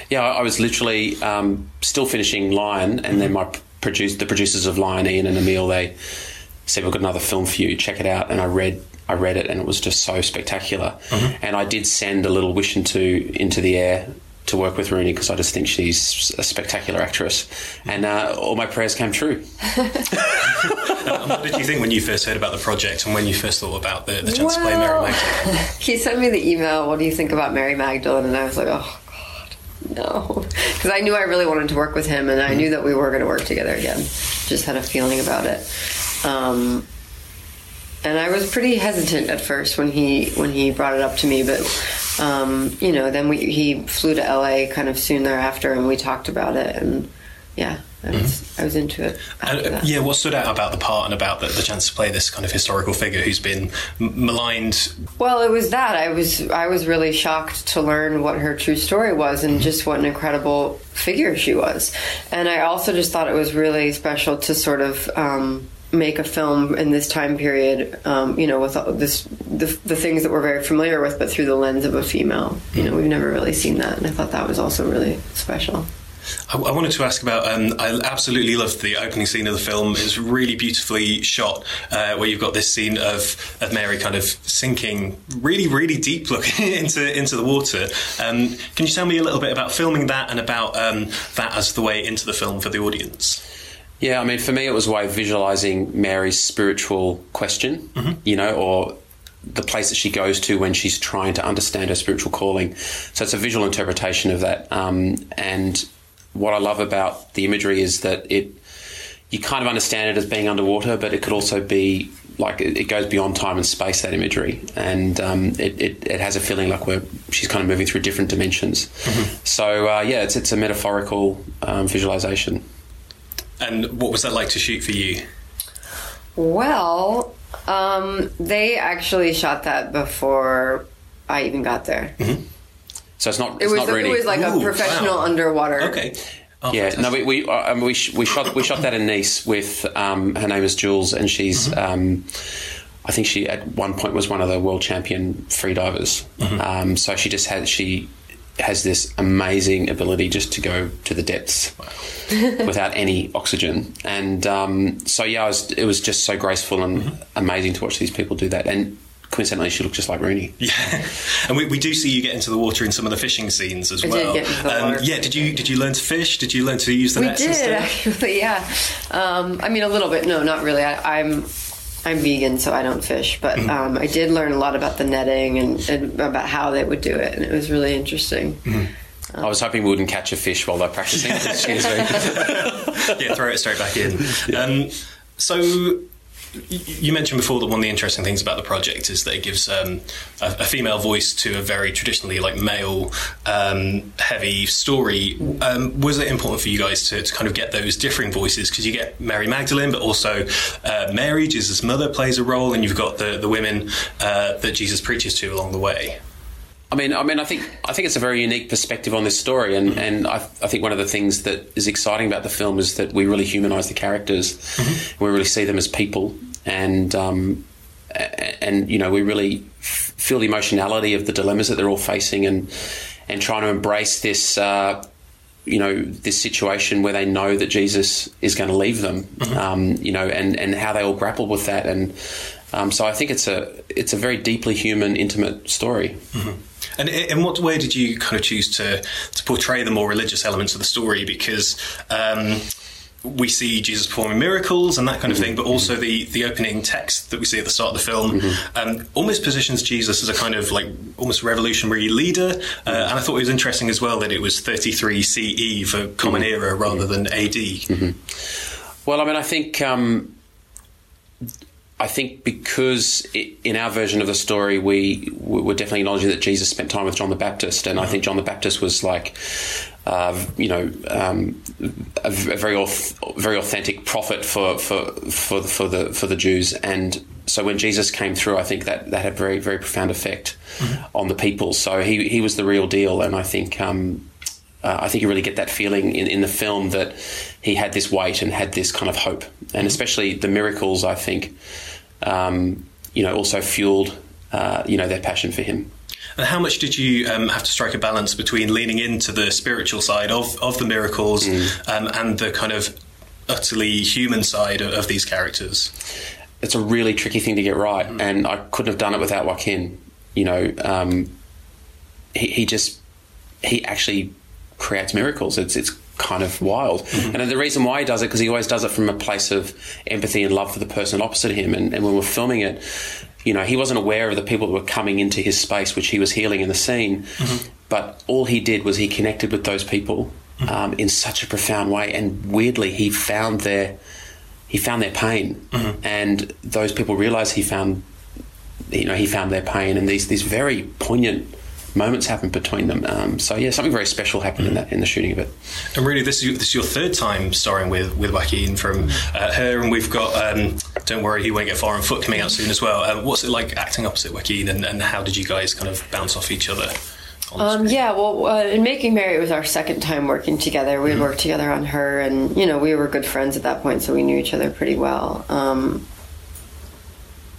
Yeah, I I was literally um, still finishing Lion, and then my produce, the producers of Lion, Iain and Emile, they said we've got another film for you. Check it out. And I read, I read it, and it was just so spectacular. And I did send a little wish into into the air to work with Rooney because I just think she's a spectacular actress, and uh, all my prayers came true. Um, what did you think when you first heard about the project and when you first thought about the, the chance to play Mary Magdalene? He sent me the email, What do you think about Mary Magdalene? And I was like, Oh, God, no. Because I knew I really wanted to work with him, and I knew that we were going to work together again. Just had a feeling about it. Um, and I was pretty hesitant at first when he when he brought it up to me, but um, you know, then we he flew to LA kind of soon thereafter, and we talked about it, and yeah, I was I was into it And, uh, yeah, what stood out about the part and about the, the chance to play this kind of historical figure who's been m- maligned? Well, it was that I was I was really shocked to learn what her true story was and just what an incredible figure she was, and I also just thought it was really special to sort of. Um, make a film in this time period um, you know with this the, the things that we're very familiar with but through the lens of a female you know we've never really seen that and i thought that was also really special I, I wanted to ask about. Um, I absolutely loved the opening scene of the film. It's really beautifully shot, uh, where you've got this scene of, of Mary kind of sinking really, really deep, look into into the water. Um, can you tell me a little bit about filming that and about um, that as the way into the film for the audience? Yeah, I mean, for me, it was a way of visualizing Mary's spiritual question, you know, or the place that she goes to when she's trying to understand her spiritual calling. So it's a visual interpretation of that. Um, and what I love about the imagery is that it you kind of understand it as being underwater, but it could also be like it, goes beyond time and space. That imagery, and um, it, it, it has a feeling like we're she's kind of moving through different dimensions. So uh, yeah, it's it's a metaphorical um, visualization. And what was that like to shoot for you? well um, they actually shot that before i even got there So it's not it it's was not really it was like Ooh, a professional wow. underwater Okay. Oh, yeah, fantastic. no, we we, uh, we, sh- we shot we shot that in Nice with um, her name is Jules, and she's um, I think she at one point was one of the world champion free divers. Um, so she just had she has this amazing ability just to go to the depths without any oxygen, and um, so yeah, I was, it was just so graceful and amazing to watch these people do that, and coincidentally, she looked just like Rooney. Yeah, and we, we do see you get into the water in some of the fishing scenes as I did well. get into the um, yeah, did you did you learn to fish? Did you learn to use the we nets? and did stuff? actually yeah um, i mean a little bit no not really I, i'm i'm vegan so i don't fish but Mm-hmm. um, i did learn a lot about the netting and, and about how they would do it and it was really interesting Mm-hmm. I was hoping we wouldn't catch a fish while they're practicing. Excuse me. yeah, throw it straight back in. Um, so y- you mentioned before that one of the interesting things about the project is that it gives um, a, a female voice to a very traditionally like male um, heavy story. Um, was it important for you guys to, to kind of get those differing voices because you get Mary Magdalene, but also uh, Mary, Jesus' mother, plays a role, and you've got the the women uh, that Jesus preaches to along the way. I mean, I mean, I think I think it's a very unique perspective on this story, and and I, I think one of the things that is exciting about the film is that we really humanise the characters, we really see them as people, and um, and you know we really f- feel the emotionality of the dilemmas that they're all facing, and and trying to embrace this. Uh, you know this situation where they know that Jesus is going to leave them, um, you know, and, and how they all grapple with that, and um, so I think it's a it's a very deeply human, intimate story. And i- in what way did you kind of choose to to portray the more religious elements of the story? Because um, we see Jesus performing miracles and that kind of thing, but also the the opening text that we see at the start of the film um, almost positions Jesus as a kind of like almost revolutionary leader. Uh, and I thought it was interesting as well that it was 33 CE for Common Era rather than AD. Well, I mean, I think um, I think because i in our version of the story, we we were definitely acknowledging that Jesus spent time with John the Baptist, and I think John the Baptist was like, uh, you know, um, a, very very authentic prophet for for for the, for the for the Jews, and so when Jesus came through, I think that that had a very very profound effect on the people. So he he was the real deal, and I think. Um, uh, I think you really get that feeling in, in the film that he had this weight and had this kind of hope, and especially the miracles. I think, um, you know, also fueled, uh, you know, their passion for him. And how much did you um, have to strike a balance between leaning into the spiritual side of, of the miracles um, and the kind of utterly human side of, of these characters? it's a really tricky thing to get right, and I couldn't have done it without Joaquin. You know, um, he, he just he actually creates miracles. It's it's kind of wild, mm-hmm. and the reason why he does it because he always does it from a place of empathy and love for the person opposite him. And, and when we're filming it, you know, he wasn't aware of the people that were coming into his space, which he was healing in the scene. Mm-hmm. But all he did was he connected with those people mm-hmm. um, in such a profound way, and weirdly, he found their he found their pain, and those people realized he found, you know, he found their pain, and these these very poignant moments happened between them. Um, so yeah, something very special happened in that in the shooting of it. And really, this is, this is your third time starring with with Joaquin from uh, her, and we've got um, Don't Worry, He Won't Get Far on Foot coming out soon as well. Uh, what's it like acting opposite Joaquin, and, and how did you guys kind of bounce off each other? Um, yeah, well, uh, in Making Mary, it was our second time working together. We had worked together on her, and you know, we were good friends at that point, so we knew each other pretty well. Um,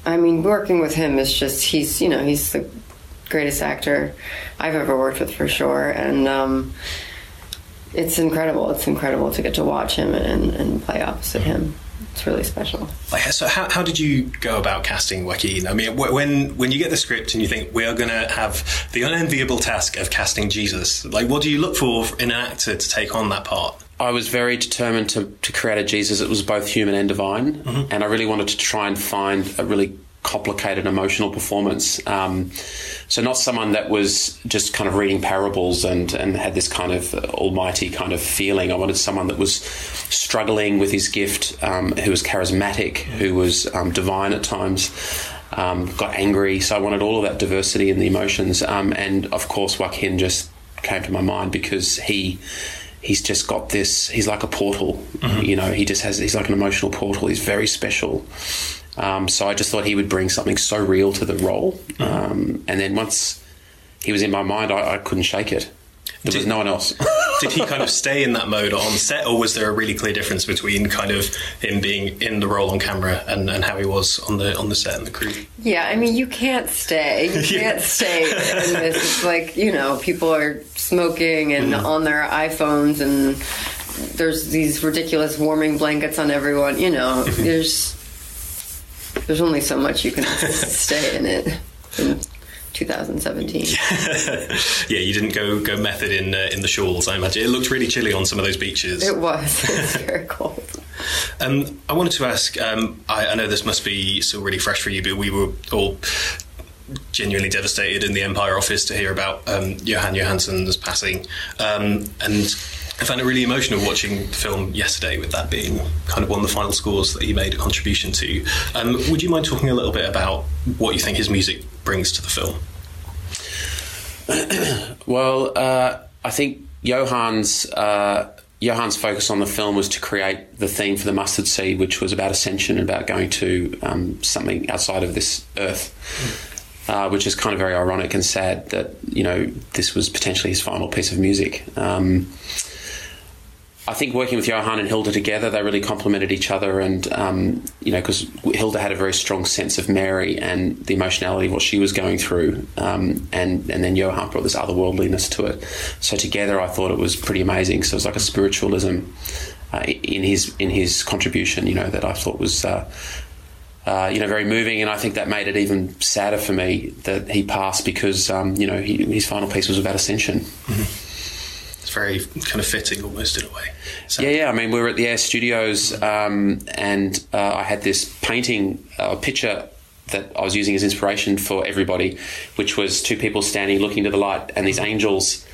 I mean, working with him is just he's you know he's the greatest actor I've ever worked with for sure, and um, it's incredible. It's incredible to get to watch him and, and play opposite him. It's really special. Like, so how, how did you go about casting Joaquin? I mean, wh- when when you get the script and you think we are going to have the unenviable task of casting Jesus, like what do you look for in an actor to take on that part? I was very determined to, to create a Jesus that was both human and divine, and I really wanted to try and find a really complicated emotional performance. Um, so not someone that was just kind of reading parables and, and had this kind of almighty kind of feeling. I wanted someone that was struggling with his gift, um, who was charismatic, who was um, divine at times. Um, got angry, so I wanted all of that diversity in the emotions, um, and of course, Joaquin just came to my mind because he he's just got this he's like a portal you know he just has he's like an emotional portal he's very special um, so i just thought he would bring something so real to the role um, and then once he was in my mind i, I couldn't shake it there was no one else Did he kind of stay in that mode on set, or was there a really clear difference between kind of him being in the role on camera and, and how he was on the on the set and the crew? Yeah, I mean, you can't stay. You can't stay in this. It's like, you know, people are smoking and on their iPhones, and there's these ridiculous warming blankets on everyone. You know, there's there's only so much you can stay in it in 2017. Yeah, you didn't go go method in uh, in the shawls. I imagine it looked really chilly on some of those beaches. It was. It's very cold. Um, I wanted to ask. Um, I, I know this must be still really fresh for you, but we were all genuinely devastated in the Empire office to hear about um, Johann Johannsson's passing, um, and I found it really emotional watching the film yesterday. With that being kind of one of the final scores that he made a contribution to, um, would you mind talking a little bit about what you think his music brings to the film? Well, uh, I think Johann's uh, Johann's focus on the film was to create the theme for the mustard seed, which was about ascension and about going to um, something outside of this earth. Uh, which is kind of very ironic and sad that you know this was potentially his final piece of music. Um, I think working with Johann and Hilda together, they really complemented each other, and um, you know, because Hilda had a very strong sense of Mary and the emotionality of what she was going through, um, and and then Johann brought this otherworldliness to it. So together, I thought it was pretty amazing. So it was like a spiritualism uh, in his in his contribution, you know, that I thought was. Uh, uh, you know, very moving, and I think that made it even sadder for me that he passed because, um, you know, he, his final piece was about ascension. It's very kind of fitting, almost in a way. So, Yeah, yeah. I mean, we were at the Air Studios, um, and uh, I had this painting, a picture that I was using as inspiration for everybody, which was two people standing looking to the light, and these angels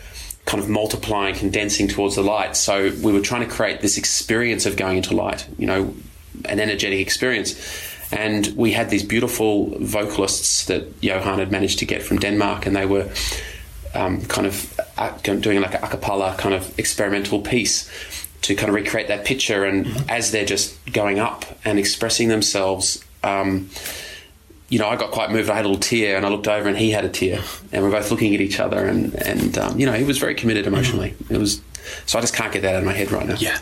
kind of multiplying, condensing towards the light. So we were trying to create this experience of going into light, you know, an energetic experience. And we had these beautiful vocalists that Johann had managed to get from Denmark, and they were um, kind of uh, doing like a a cappella kind of experimental piece to kind of recreate that picture. And as they're just going up and expressing themselves, um, you know, I got quite moved. I had a little tear, and I looked over, and he had a tear, and we're both looking at each other. And and um, you know, he was very committed emotionally. It was so I just can't get that out of my head right now. Yeah.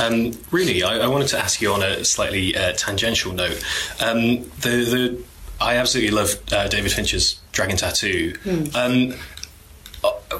Um, really, I, I wanted to ask you on a slightly uh, tangential note. Um, the the I absolutely love uh, David Fincher's Dragon Tattoo. Um, uh,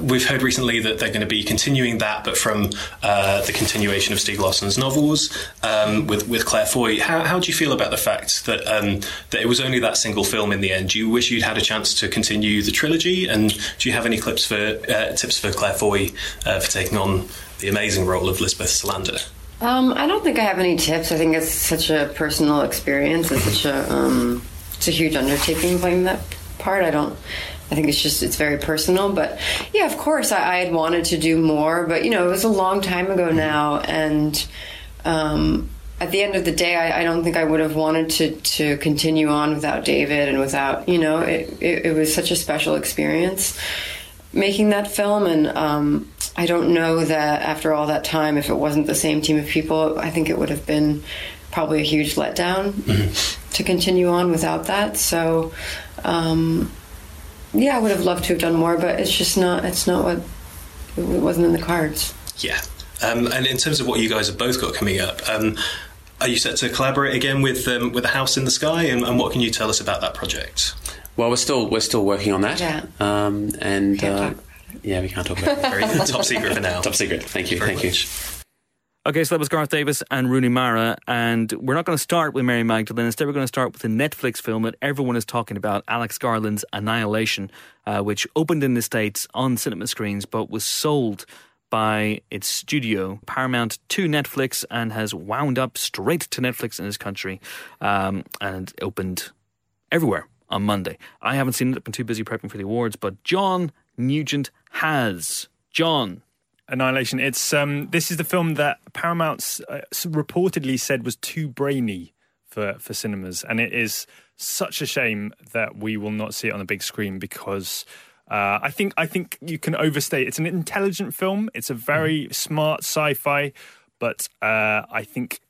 we've heard recently that they're going to be continuing that, but from uh, the continuation of Stieg Larsson's novels um, with with Claire Foy. How, how do you feel about the fact that um, that it was only that single film in the end? Do you wish you'd had a chance to continue the trilogy? And do you have any clips for uh, tips for Claire Foy uh, for taking on the amazing role of Lisbeth Salander? Um, I don't think I have any tips. I think it's such a personal experience. It's such a um, it's a huge undertaking playing that part. I don't. I think it's just it's very personal. But yeah, of course, I, I had wanted to do more, but you know, it was a long time ago now, and um, at the end of the day, I, I don't think I would have wanted to to continue on without David and without you know, it, it, it was such a special experience making that film and um, i don't know that after all that time if it wasn't the same team of people i think it would have been probably a huge letdown to continue on without that so um, yeah i would have loved to have done more but it's just not it's not what it wasn't in the cards Yeah. Um, and in terms of what you guys have both got coming up, um, are you set to collaborate again with um, with the House in the Sky? And, and what can you tell us about that project? Well, we're still we're still working on that. Yeah. Um, and Can't uh, talk about yeah, we can't talk about it. Very top secret for now. Top secret. Thank you. Very Thank you. Okay, so that was Garth Davis and Rooney Mara, and we're not going to start with Mary Magdalene. Instead, we're going to start with the Netflix film that everyone is talking about, Alex Garland's Annihilation, uh, which opened in the States on cinema screens but was sold by its studio, Paramount, to Netflix and has wound up straight to Netflix in this country um, and opened everywhere on Monday. I haven't seen it, I've been too busy prepping for the awards, but John Nugent has. John, Annihilation. It's um, this is the film that Paramount's uh, reportedly said was too brainy for for cinemas, and it is such a shame that we will not see it on the big screen because. Uh, I think I think you can overstate. It's an intelligent film. It's a very smart sci-fi, but uh, I think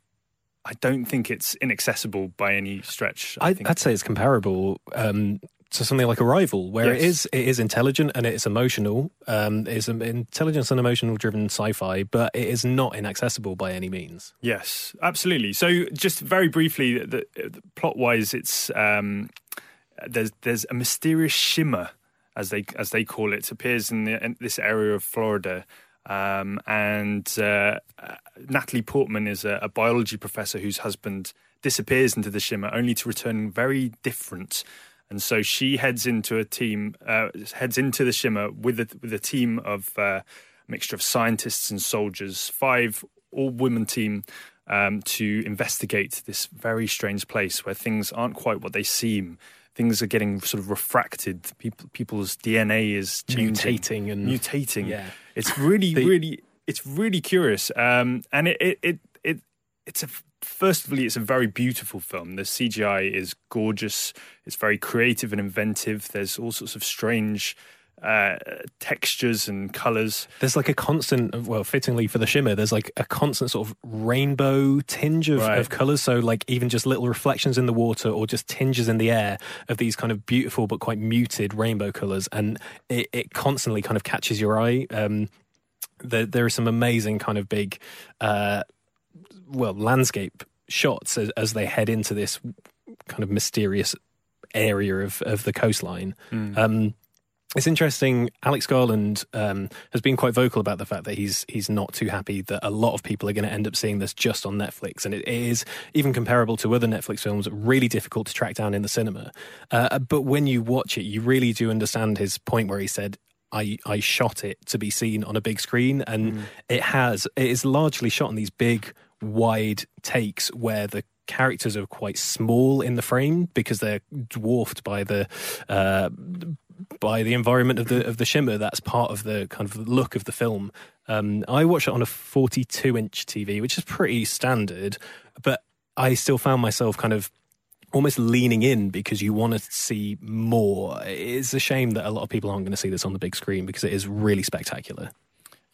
I don't think it's inaccessible by any stretch. I I, think I'd say it's comparable um, to something like Arrival, where it Yes. is it is intelligent and it is emotional. Um, it's an intelligence and emotional driven sci-fi, but it is not inaccessible by any means. Yes, absolutely. So, just very briefly, the, the, plot-wise, it's um, there's there's a mysterious shimmer, as they as they call it, appears in, the, in this area of Florida, um, and uh, uh, Natalie Portman is a, a biology professor whose husband disappears into the shimmer, only to return very different. And so she heads into a team, uh, heads into the shimmer with a, with a team of uh, mixture of scientists and soldiers, five all women team um, to investigate this very strange place where things aren't quite what they seem. Things are getting sort of refracted. People, people's DNA is changing, Mutating and- mutating. Yeah. It's really, really, it's really curious. Um, and it, it, it, it, it's a first of all, it's a very beautiful film. The CGI is gorgeous. It's very creative and inventive. There's all sorts of strange uh, textures and colors. There's like a constant, well, fittingly for the shimmer, there's like a constant sort of rainbow tinge of, Right. of colors. So, like, even just little reflections in the water or just tinges in the air of these kind of beautiful but quite muted rainbow colors. And it, it constantly kind of catches your eye. Um, there, there are some amazing kind of big, uh, well, landscape shots as, as they head into this kind of mysterious area of, of the coastline. Um, it's interesting. Alex Garland um, has been quite vocal about the fact that he's he's not too happy that a lot of people are going to end up seeing this just on Netflix, and it is even comparable to other Netflix films, really difficult to track down in the cinema. Uh, but when you watch it, you really do understand his point where he said. I, I shot it to be seen on a big screen, and it has. It is largely shot on these big, wide takes where the characters are quite small in the frame because they're dwarfed by the uh, by the environment of the of the shimmer. That's part of the kind of look of the film. Um, I watched it on a 42 inch TV, which is pretty standard, but I still found myself kind of almost leaning in because you want to see more. It's a shame that a lot of people aren't going to see this on the big screen because it is really spectacular.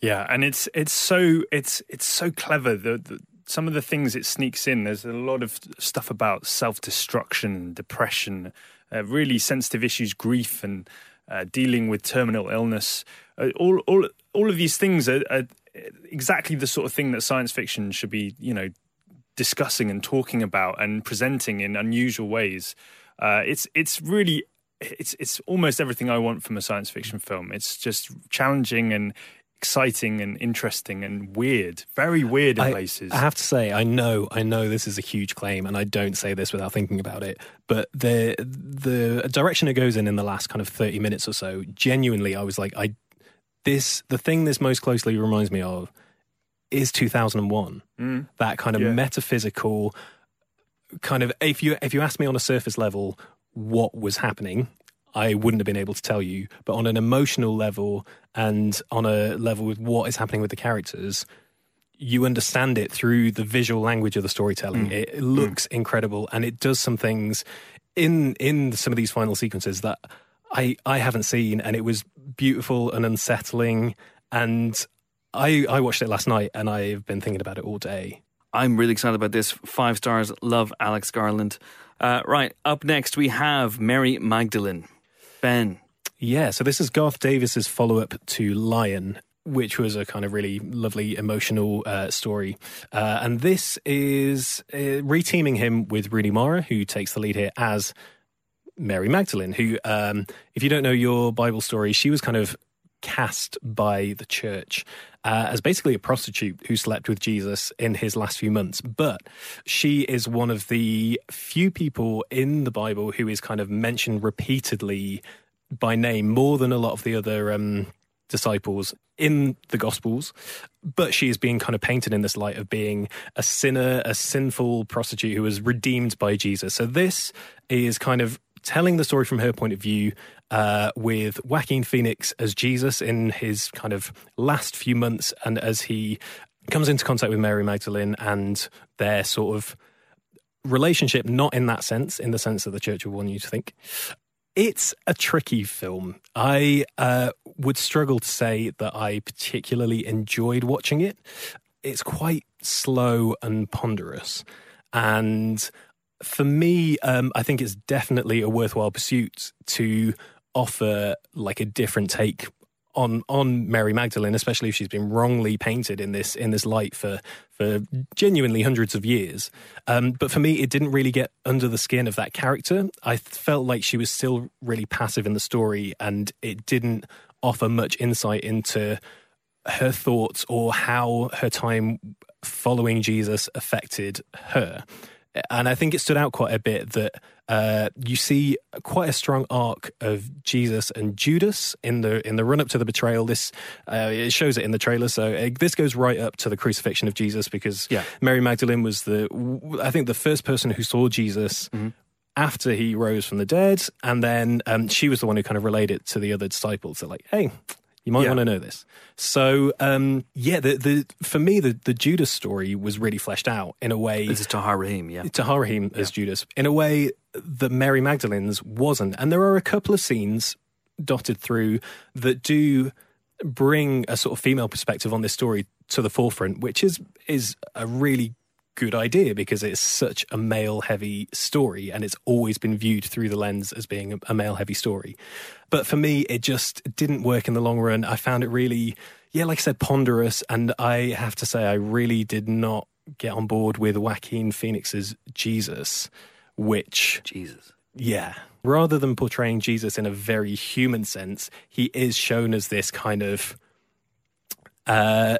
Yeah, and it's it's so it's it's so clever. The, the some of the things it sneaks in. There's a lot of stuff about self destruction, depression, uh, really sensitive issues, grief, and uh, dealing with terminal illness. Uh, all all all of these things are, are exactly the sort of thing that science fiction should be. You know, discussing and talking about and presenting in unusual ways. Uh, it's it's really it's it's almost everything I want from a science fiction film. It's just challenging and exciting and interesting and weird, very weird in I, places. I have to say, I know, I know this is a huge claim, and I don't say this without thinking about it. But the the direction it goes in in the last kind of thirty minutes or so, genuinely, I was like, I this the thing this most closely reminds me of is two thousand and one. Mm. That kind of Yeah. metaphysical kind of if you if you ask me on a surface level what was happening. I wouldn't have been able to tell you, but on an emotional level and on a level with what is happening with the characters, you understand it through the visual language of the storytelling. Mm. It, it looks incredible, and it does some things in in some of these final sequences that I I haven't seen, and it was beautiful and unsettling. And I I watched it last night, and I've been thinking about it all day. I'm really excited about this. Five stars. Love Alex Garland. Uh, right, up next we have Mary Magdalene. Ben. Yeah, so this is Garth Davis's follow up to Lion, which was a kind of really lovely emotional uh, story. Uh, and this is uh, reteaming him with Rooney Mara, who takes the lead here as Mary Magdalene, who, um, if you don't know your Bible story, she was kind of cast by the church uh, as basically a prostitute who slept with Jesus in his last few months. But she is one of the few people in the Bible who is kind of mentioned repeatedly by name more than a lot of the other um, disciples in the Gospels. But she is being kind of painted in this light of being a sinner, a sinful prostitute who was redeemed by Jesus. So this is kind of telling the story from her point of view uh, with Joaquin Phoenix as Jesus in his kind of last few months and as he comes into contact with Mary Magdalene and their sort of relationship, not in that sense, in the sense that the church would want you to think. It's a tricky film. I uh, would struggle to say that I particularly enjoyed watching it. It's quite slow and ponderous. And for me, um, I think it's definitely a worthwhile pursuit to offer like a different take on on Mary Magdalene, especially if she's been wrongly painted in this in this light for for genuinely hundreds of years. Um, but for me, it didn't really get under the skin of that character. I felt like she was still really passive in the story, and it didn't offer much insight into her thoughts or how her time following Jesus affected her. And I think it stood out quite a bit that uh, you see quite a strong arc of Jesus and Judas in the in the run up to the betrayal. This uh, it shows it in the trailer, so uh, this goes right up to the crucifixion of Jesus because Yeah. Mary Magdalene was the I think the first person who saw Jesus after he rose from the dead, and then um, she was the one who kind of relayed it to the other disciples. They're like, "Hey, you might Yeah. want to know this." So, um, yeah, the, the for me, the the Judas story was really fleshed out in a way This is yeah. Tahar Rahim as Judas in a way that Mary Magdalene's wasn't. And there are a couple of scenes dotted through that do bring a sort of female perspective on this story to the forefront, which is is a really good idea because it's such a male heavy story and it's always been viewed through the lens as being a, male heavy story. But for me, it just didn't work in the long run. I found it really, yeah, like I said, ponderous. And I have to say, I really did not get on board with Joaquin Phoenix's Jesus, which Jesus. yeah. Rather than portraying Jesus in a very human sense, he is shown as this kind of uh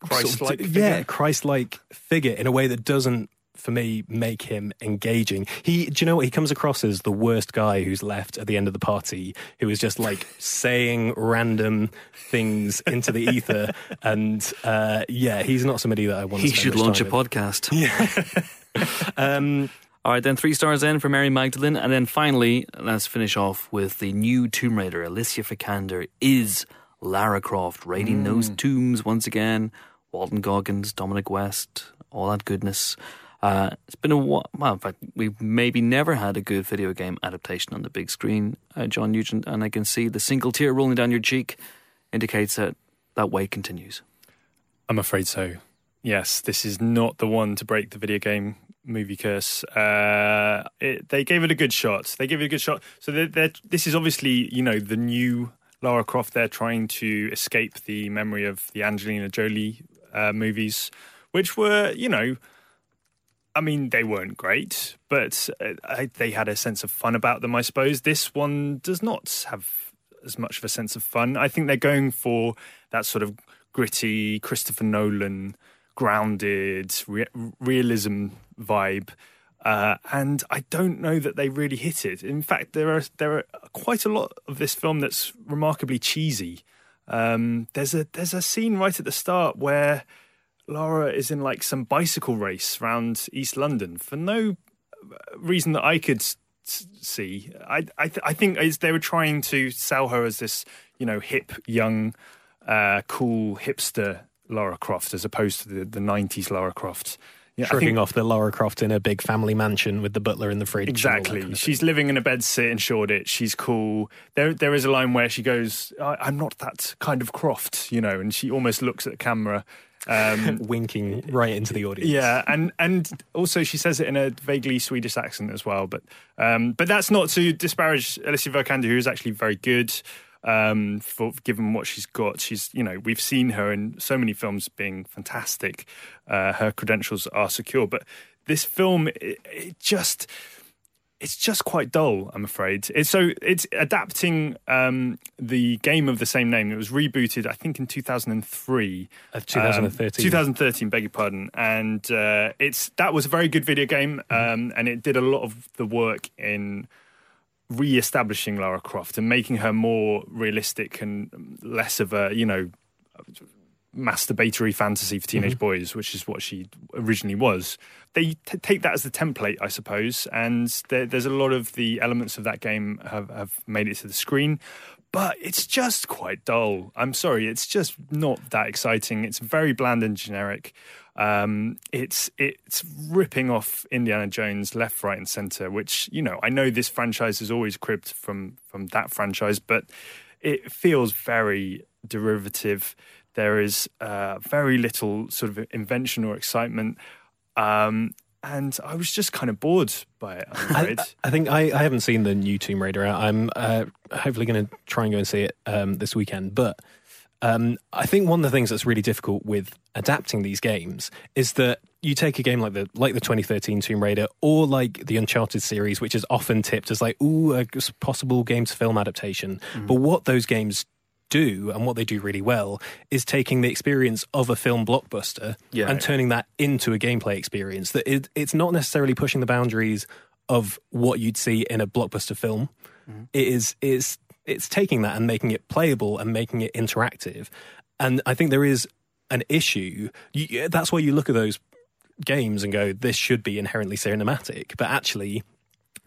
Christ-like sort of- figure. yeah, Christ-like figure in a way that doesn't for me make him engaging. He do you know what he comes across as the worst guy who's left at the end of the party who is just like saying random things into the ether and uh yeah, he's not somebody that I want He should launch a with. podcast. Um All right, then three stars in for Mary Magdalene. And then finally, let's finish off with the new Tomb Raider. Alicia Vikander is Lara Croft, raiding those tombs once again. Walton Goggins, Dominic West, all that goodness. Uh, it's been a while. Well, in fact, we've maybe never had a good video game adaptation on the big screen, uh, John Nugent, and I can see the single tear rolling down your cheek indicates that that wait continues. I'm afraid so. Yes, this is not the one to break the video game movie curse. Uh, it, they gave it a good shot. They gave it a good shot. So they're, they're, this is obviously, you know, the new Lara Croft. They're trying to escape the memory of the Angelina Jolie uh, movies, which were, you know, I mean, they weren't great, but uh, I, they had a sense of fun about them, I suppose. This one does not have as much of a sense of fun. I think they're going for that sort of gritty Christopher Nolan, grounded re- realism vibe. Uh, and I don't know that they really hit it. In fact, there are there are quite a lot of this film that's remarkably cheesy. Um, there's a there's a scene right at the start where Laura is in like some bicycle race around East London for no reason that I could see. I I, th- I think they were trying to sell her as this you know hip young uh, cool hipster Laura Croft as opposed to the the '90s Laura Croft. Yeah, Shrugging think- off the Laura Croft in a big family mansion with the butler in the fridge. and all that Exactly. kind of She's living in a bed sit in Shoreditch. She's cool. There, there is a line where she goes, I, "I'm not that kind of Croft," you know, and she almost looks at the camera. Um, winking right into the audience. yeah, and and also she says it in a vaguely Swedish accent as well. But um, but that's not to disparage Alicia Vikander, who is actually very good. Um, for given what she's got, she's you know we've seen her in so many films being fantastic. Uh, her credentials are secure, but this film it, it just it's just quite dull, I'm afraid. It's so it's adapting um, the game of the same name. It was rebooted, I think, in 2003. Uh, 2013. Um, 2013, beg your pardon. And uh, it's that was a very good video game, um, and it did a lot of the work in re-establishing Lara Croft and making her more realistic and less of a you know masturbatory fantasy for teenage mm-hmm. boys, which is what she originally was. They t- take that as the template, I suppose, and there, there's a lot of the elements of that game have, have made it to the screen. But it's just quite dull. I'm sorry, it's just not that exciting. It's very bland and generic. Um, it's it's ripping off Indiana Jones left, right, and center. Which you know, I know this franchise is always cribbed from from that franchise, but it feels very derivative. There is uh, very little sort of invention or excitement, um, and I was just kind of bored by it. I. I think I, I haven't seen the new Tomb Raider. I'm uh, hopefully going to try and go and see it um, this weekend. But um, I think one of the things that's really difficult with adapting these games is that you take a game like the like the 2013 Tomb Raider or like the Uncharted series, which is often tipped as like ooh a possible game to film adaptation. But what those games do and what they do really well is taking the experience of a film blockbuster Yeah. and turning that into a gameplay experience that it, it's not necessarily pushing the boundaries of what you'd see in a blockbuster film It is it's it's taking that and making it playable and making it interactive. And i think there is an issue. You, that's why you look at those games and go this should be inherently cinematic. But actually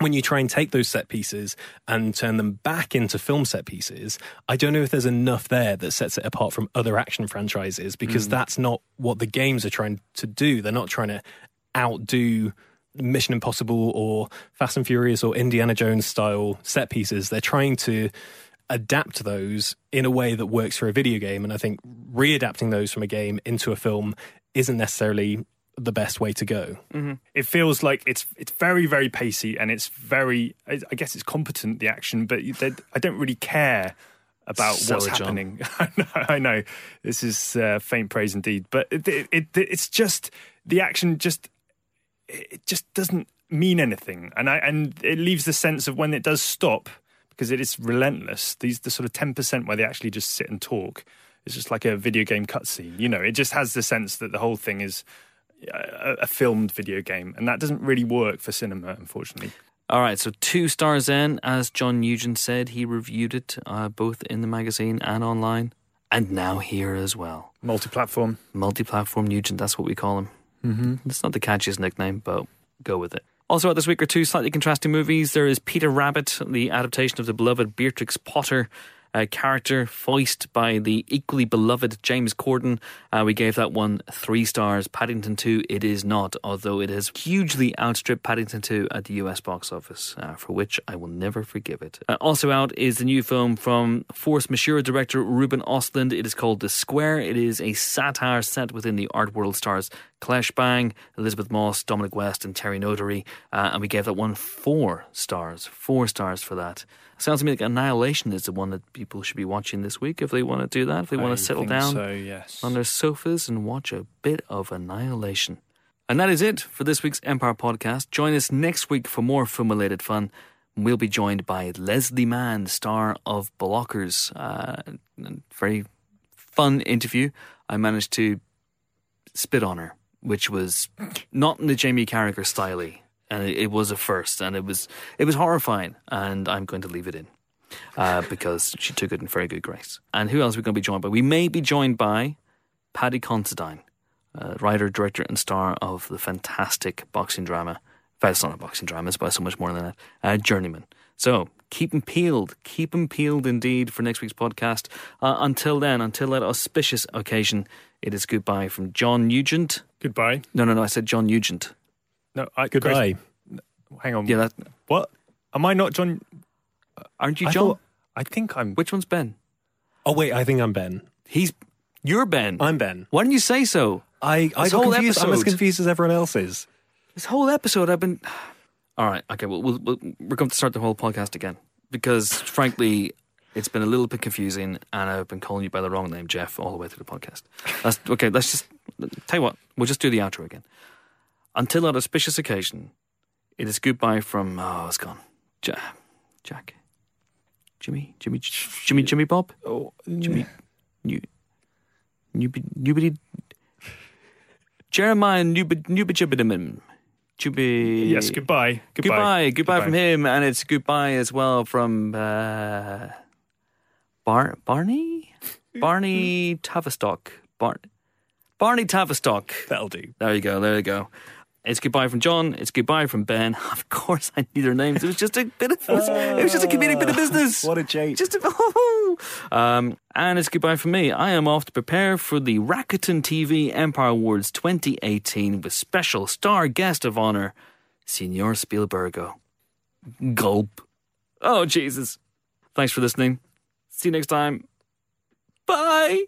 when you try and take those set pieces and turn them back into film set pieces, I don't know if there's enough there that sets it apart from other action franchises because mm. that's not what the games are trying to do. They're not trying to outdo Mission Impossible or Fast and Furious or Indiana Jones style set pieces. They're trying to adapt those in a way that works for a video game. And I think readapting those from a game into a film isn't necessarily the best way to go. it feels like it's it's very very pacey and it's very I guess it's competent the action, but I don't really care about Sell what's happening. I know, I know this is uh, faint praise indeed, but it, it, it it's just the action just it just doesn't mean anything, and I and it leaves the sense of when it does stop because it is relentless. These the sort of ten percent where they actually just sit and talk. It's just like a video game cutscene. You know, it just has the sense that the whole thing is a, a filmed video game, and that doesn't really work for cinema, unfortunately. All right, so two stars in, as John Nugent said, he reviewed it uh, both in the magazine and online, and now here as well. Multi-platform. Multi-platform Nugent, that's what we call him. Mm-hmm. It's not the catchiest nickname, but go with it. Also, out this week are two slightly contrasting movies. There is Peter Rabbit, the adaptation of the beloved Beatrix Potter uh, character, voiced by the equally beloved James Corden. Uh, we gave that one three stars. Paddington 2, it is not, although it has hugely outstripped Paddington 2 at the US box office, uh, for which I will never forgive it. Uh, also out is the new film from Force Majeure director Ruben Ostlund. It is called The Square. It is a satire set within the art world stars Claes Bang, Elisabeth Moss, Dominic West, and Terry Notary. Uh, and we gave that one four stars. Four stars for that. Sounds to me like Annihilation is the one that people should be watching this week if they want to do that, if they want I to settle down So yes. on their sofas and watch a bit of Annihilation. And that is it for this week's Empire podcast. Join us next week for more film related fun. We'll be joined by Leslie Mann, star of Blockers. Uh, a very fun interview. I managed to spit on her, which was not in the Jamie Carragher style, and it, it was a first, and it was it was horrifying. And I'm going to leave it in uh, because she took it in very good grace. And who else are we going to be joined by? We may be joined by Paddy Considine, uh, writer, director, and star of the fantastic boxing drama. In fact, it's not a boxing drama, it's about so much more than that. Uh, Journeyman. So keep them peeled, keep them peeled indeed for next week's podcast. Uh, until then, until that auspicious occasion, it is goodbye from John Nugent. Goodbye. No, no, no, I said John Nugent. No, I, Goodbye. Chris, hang on. Yeah, that, What? Am I not John? Aren't you I John? thought- I think I'm. Which one's Ben? Oh wait, I think I'm Ben. He's you're Ben. I'm Ben. Why didn't you say so? I I This got whole confused. I'm as episode. confused as everyone else is. This whole episode, I've been. All right, okay. Well, we'll, we'll we're going to start the whole podcast again because, frankly, it's been a little bit confusing, and I've been calling you by the wrong name, Jeff, all the way through the podcast. That's okay. Let's just tell you what. We'll just do the outro again. Until that auspicious occasion, it is goodbye from. Oh, it's gone. Ja- Jack, Jimmy, Jimmy, Jimmy, Jimmy Bob, Oh, Jimmy, New, Newbie, Newbie, Jeremiah Newbie, Jubi. yes. Goodbye. Goodbye. Goodbye. Goodbye, from him, and it's goodbye as well from uh, Bar Barney, Barney Tavistock, Bar Barney Tavistock. That'll do. There you go. There you go. It's goodbye from John. It's goodbye from Ben. Of course, I knew their names. It was just a bit of it was, it was just a comedic bit of business. What a joke. Just a, um, and it's goodbye from me. I am off to prepare for the Rakuten TV Empire Awards 2018 with special star guest of honor, Senor Spielbergo. Gulp. Oh, Jesus. Thanks for listening. See you next time. Bye.